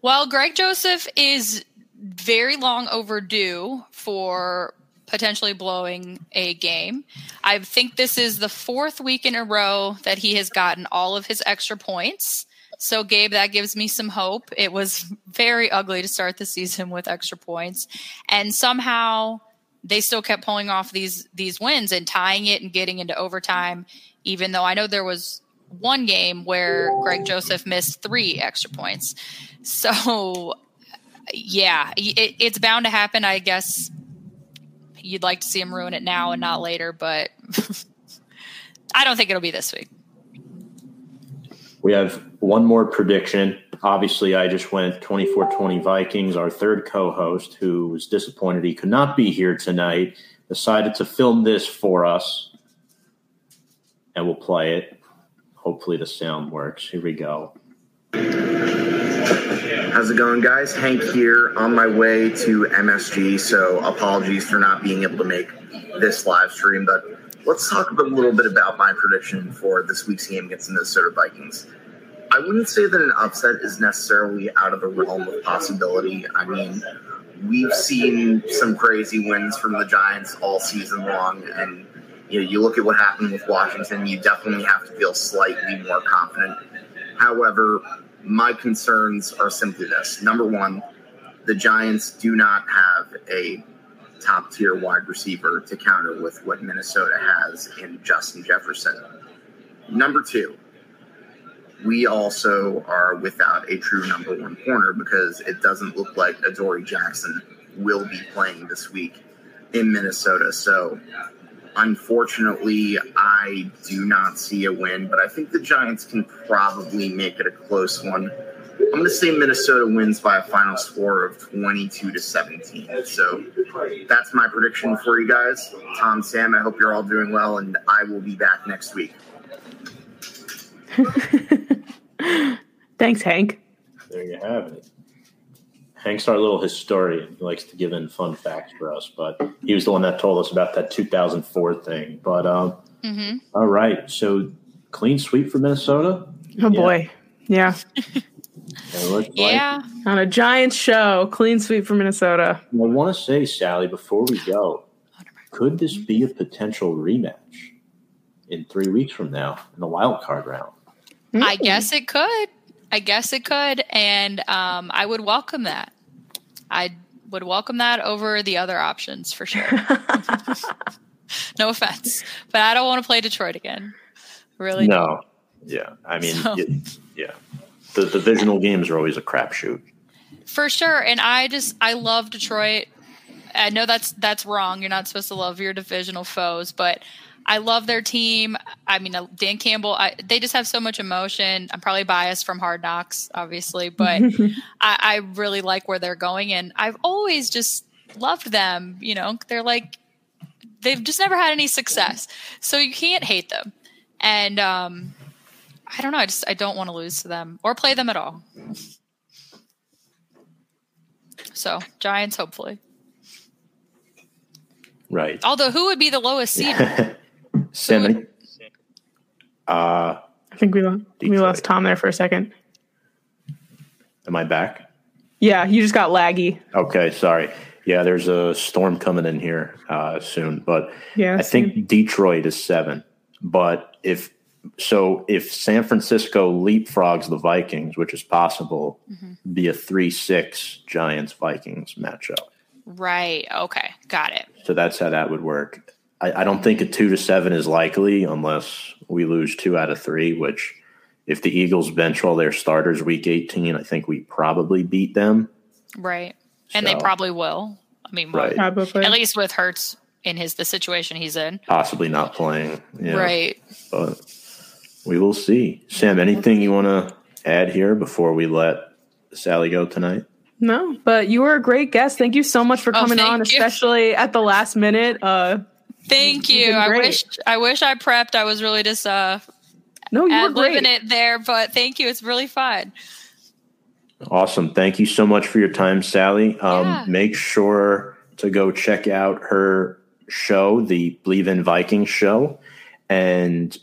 Well, Greg Joseph is very long overdue for potentially blowing a game. I think this is the fourth week in a row that he has gotten all of his extra points. So, Gabe, that gives me some hope. It was very ugly to start the season with extra points, and somehow they still kept pulling off these these wins and tying it and getting into overtime. Even though I know there was one game where Greg Joseph missed three extra points, so yeah, it, it's bound to happen. I guess you'd like to see him ruin it now and not later, but I don't think it'll be this week. We have one more prediction. Obviously, I just went 24 20 Vikings. Our third co host, who was disappointed he could not be here tonight, decided to film this for us. And we'll play it. Hopefully, the sound works. Here we go. How's it going, guys? Hank here on my way to MSG, so apologies for not being able to make this live stream, but let's talk a little bit about my prediction for this week's game against the Minnesota Vikings. I wouldn't say that an upset is necessarily out of the realm of possibility. I mean, we've seen some crazy wins from the Giants all season long, and you know, you look at what happened with Washington, you definitely have to feel slightly more confident. However, my concerns are simply this number one, the Giants do not have a top tier wide receiver to counter with what Minnesota has in Justin Jefferson. Number two, we also are without a true number one corner because it doesn't look like Adoree Jackson will be playing this week in Minnesota. So Unfortunately, I do not see a win, but I think the Giants can probably make it a close one. I'm going to say Minnesota wins by a final score of 22 to 17. So that's my prediction for you guys. Tom, Sam, I hope you're all doing well, and I will be back next week. Thanks, Hank. There you have it. Hank's our little historian. He likes to give in fun facts for us, but he was the one that told us about that 2004 thing. But um, mm-hmm. all right, so clean sweep for Minnesota. Oh yeah. boy, yeah. yeah. On a giant show, clean sweep for Minnesota. I want to say, Sally, before we go, could this be a potential rematch in three weeks from now in the wild card round? I guess it could. I guess it could, and um, I would welcome that. I would welcome that over the other options for sure. no offense, but I don't want to play Detroit again. Really? No. Don't. Yeah, I mean, so. it, yeah, the divisional games are always a crapshoot. For sure, and I just I love Detroit. I know that's that's wrong. You're not supposed to love your divisional foes, but I love their team. I mean, uh, Dan Campbell, I, they just have so much emotion. I'm probably biased from Hard Knocks, obviously, but I, I really like where they're going. And I've always just loved them. You know, they're like, they've just never had any success. So you can't hate them. And um, I don't know. I just, I don't want to lose to them or play them at all. So, Giants, hopefully. Right. Although, who would be the lowest seed? Sam. Uh, I think we lost, we lost Tom there for a second. Am I back? Yeah, you just got laggy. Okay, sorry. Yeah, there's a storm coming in here uh, soon, but yeah, I same. think Detroit is seven. But if so, if San Francisco leapfrogs the Vikings, which is possible, mm-hmm. be a three-six Giants Vikings matchup. Right. Okay. Got it. So that's how that would work. I, I don't think a two to seven is likely unless we lose two out of three, which if the Eagles bench all their starters week 18, I think we probably beat them. Right. And they probably will. I mean, right. probably. at least with Hurts in his the situation he's in. Possibly not playing. Yeah. Right. But we will see. Sam, anything you want to add here before we let Sally go tonight? No, but you were a great guest. Thank you so much for oh, coming oh, on, you. especially at the last minute. Uh, Thank you. I wish I wish I prepped. I was really just uh No, you were living great. it there, but thank you. It's really fun. Awesome. Thank you so much for your time, Sally. Um, Yeah. Make sure to go check out her show, the Bleav in Vikings show, and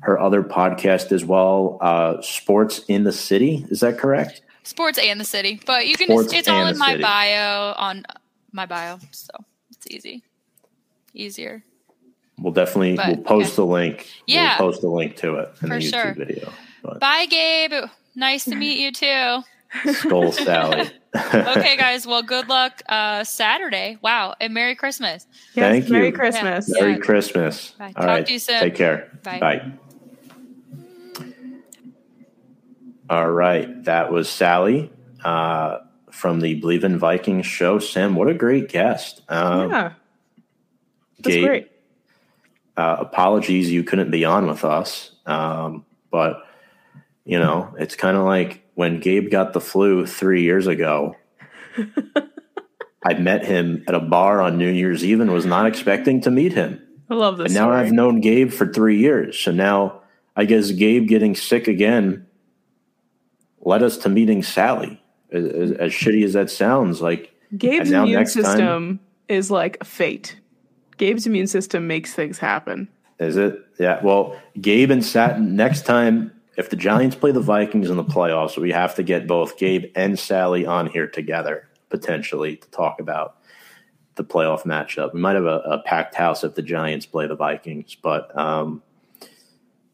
her other podcast as well, uh, Sports in the City. Is that correct? Sports and the city, but you can. Sports Just, it's all in my city. bio on my bio, so it's easy, easier. We'll definitely But, we'll post okay. the link. Yeah. we'll post the link to it in For the YouTube sure. video. But Bye, Gabe. Nice to meet you too. Skull Sally. Okay, guys. Well, good luck uh, Saturday. Wow, and Merry Christmas. Yes, Thank Merry you. Christmas. Yeah. Merry Christmas. Bye. All Talk right. to you soon. Take care. Bye. Bye. All right. That was Sally uh, from the Bleav in Vikings show. Sam, what a great guest. Um, yeah, that's Gabe, great. Uh, apologies you couldn't be on with us. Um, but, you know, it's kind of like when Gabe got the flu three years ago. I met him at a bar on New Year's Eve and was not expecting to meet him. I love this. And now story. I've known Gabe for three years. So now I guess Gabe getting sick again led us to meeting Sally. As, as, shitty as that sounds, like Gabe's immune next time- system is like fate. Gabe's immune system makes things happen. is it? Yeah. Well, Gabe and Sat next time, if the Giants play the Vikings in the playoffs, we have to get both Gabe and Sally on here together potentially to talk about the playoff matchup. We might have a, a packed house if the Giants play the Vikings, but um,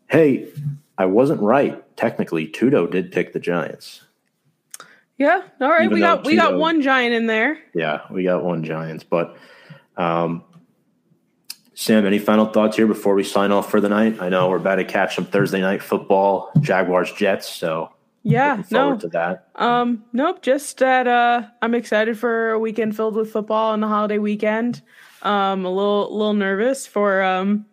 hey, I wasn't right. Technically, Tudo did pick the Giants. Yeah. All right. Even we got we got one giant in there. Yeah, we got one Giants. But um, Sam, any final thoughts here before we sign off for the night? I know we're about to catch some Thursday night football, Jaguars Jets. So Yeah. No. to that. Um. Nope. Just that. Uh. I'm excited for a weekend filled with football on the holiday weekend. Um. A little little nervous for um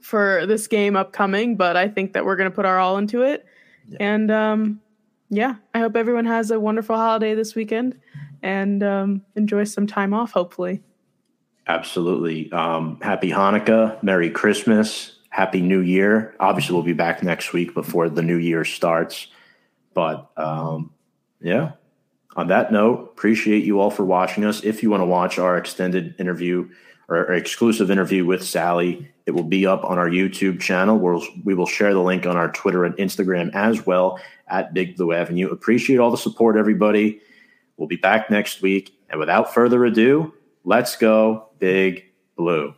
for this game upcoming, but I think that we're gonna put our all into it. And um. Yeah. I hope everyone has a wonderful holiday this weekend and um enjoy some time off. Hopefully. Absolutely. Um, happy Hanukkah, Merry Christmas, Happy New Year. Obviously, we'll be back next week before the new year starts. But um, yeah, on that note, appreciate you all for watching us. If you want to watch our extended interview or, exclusive interview with Sally, it will be up on our YouTube channel. Where we will share the link on our Twitter and Instagram as well at Big Blue Avenue. Appreciate all the support, everybody. We'll be back next week. And without further ado, let's go Big Blue.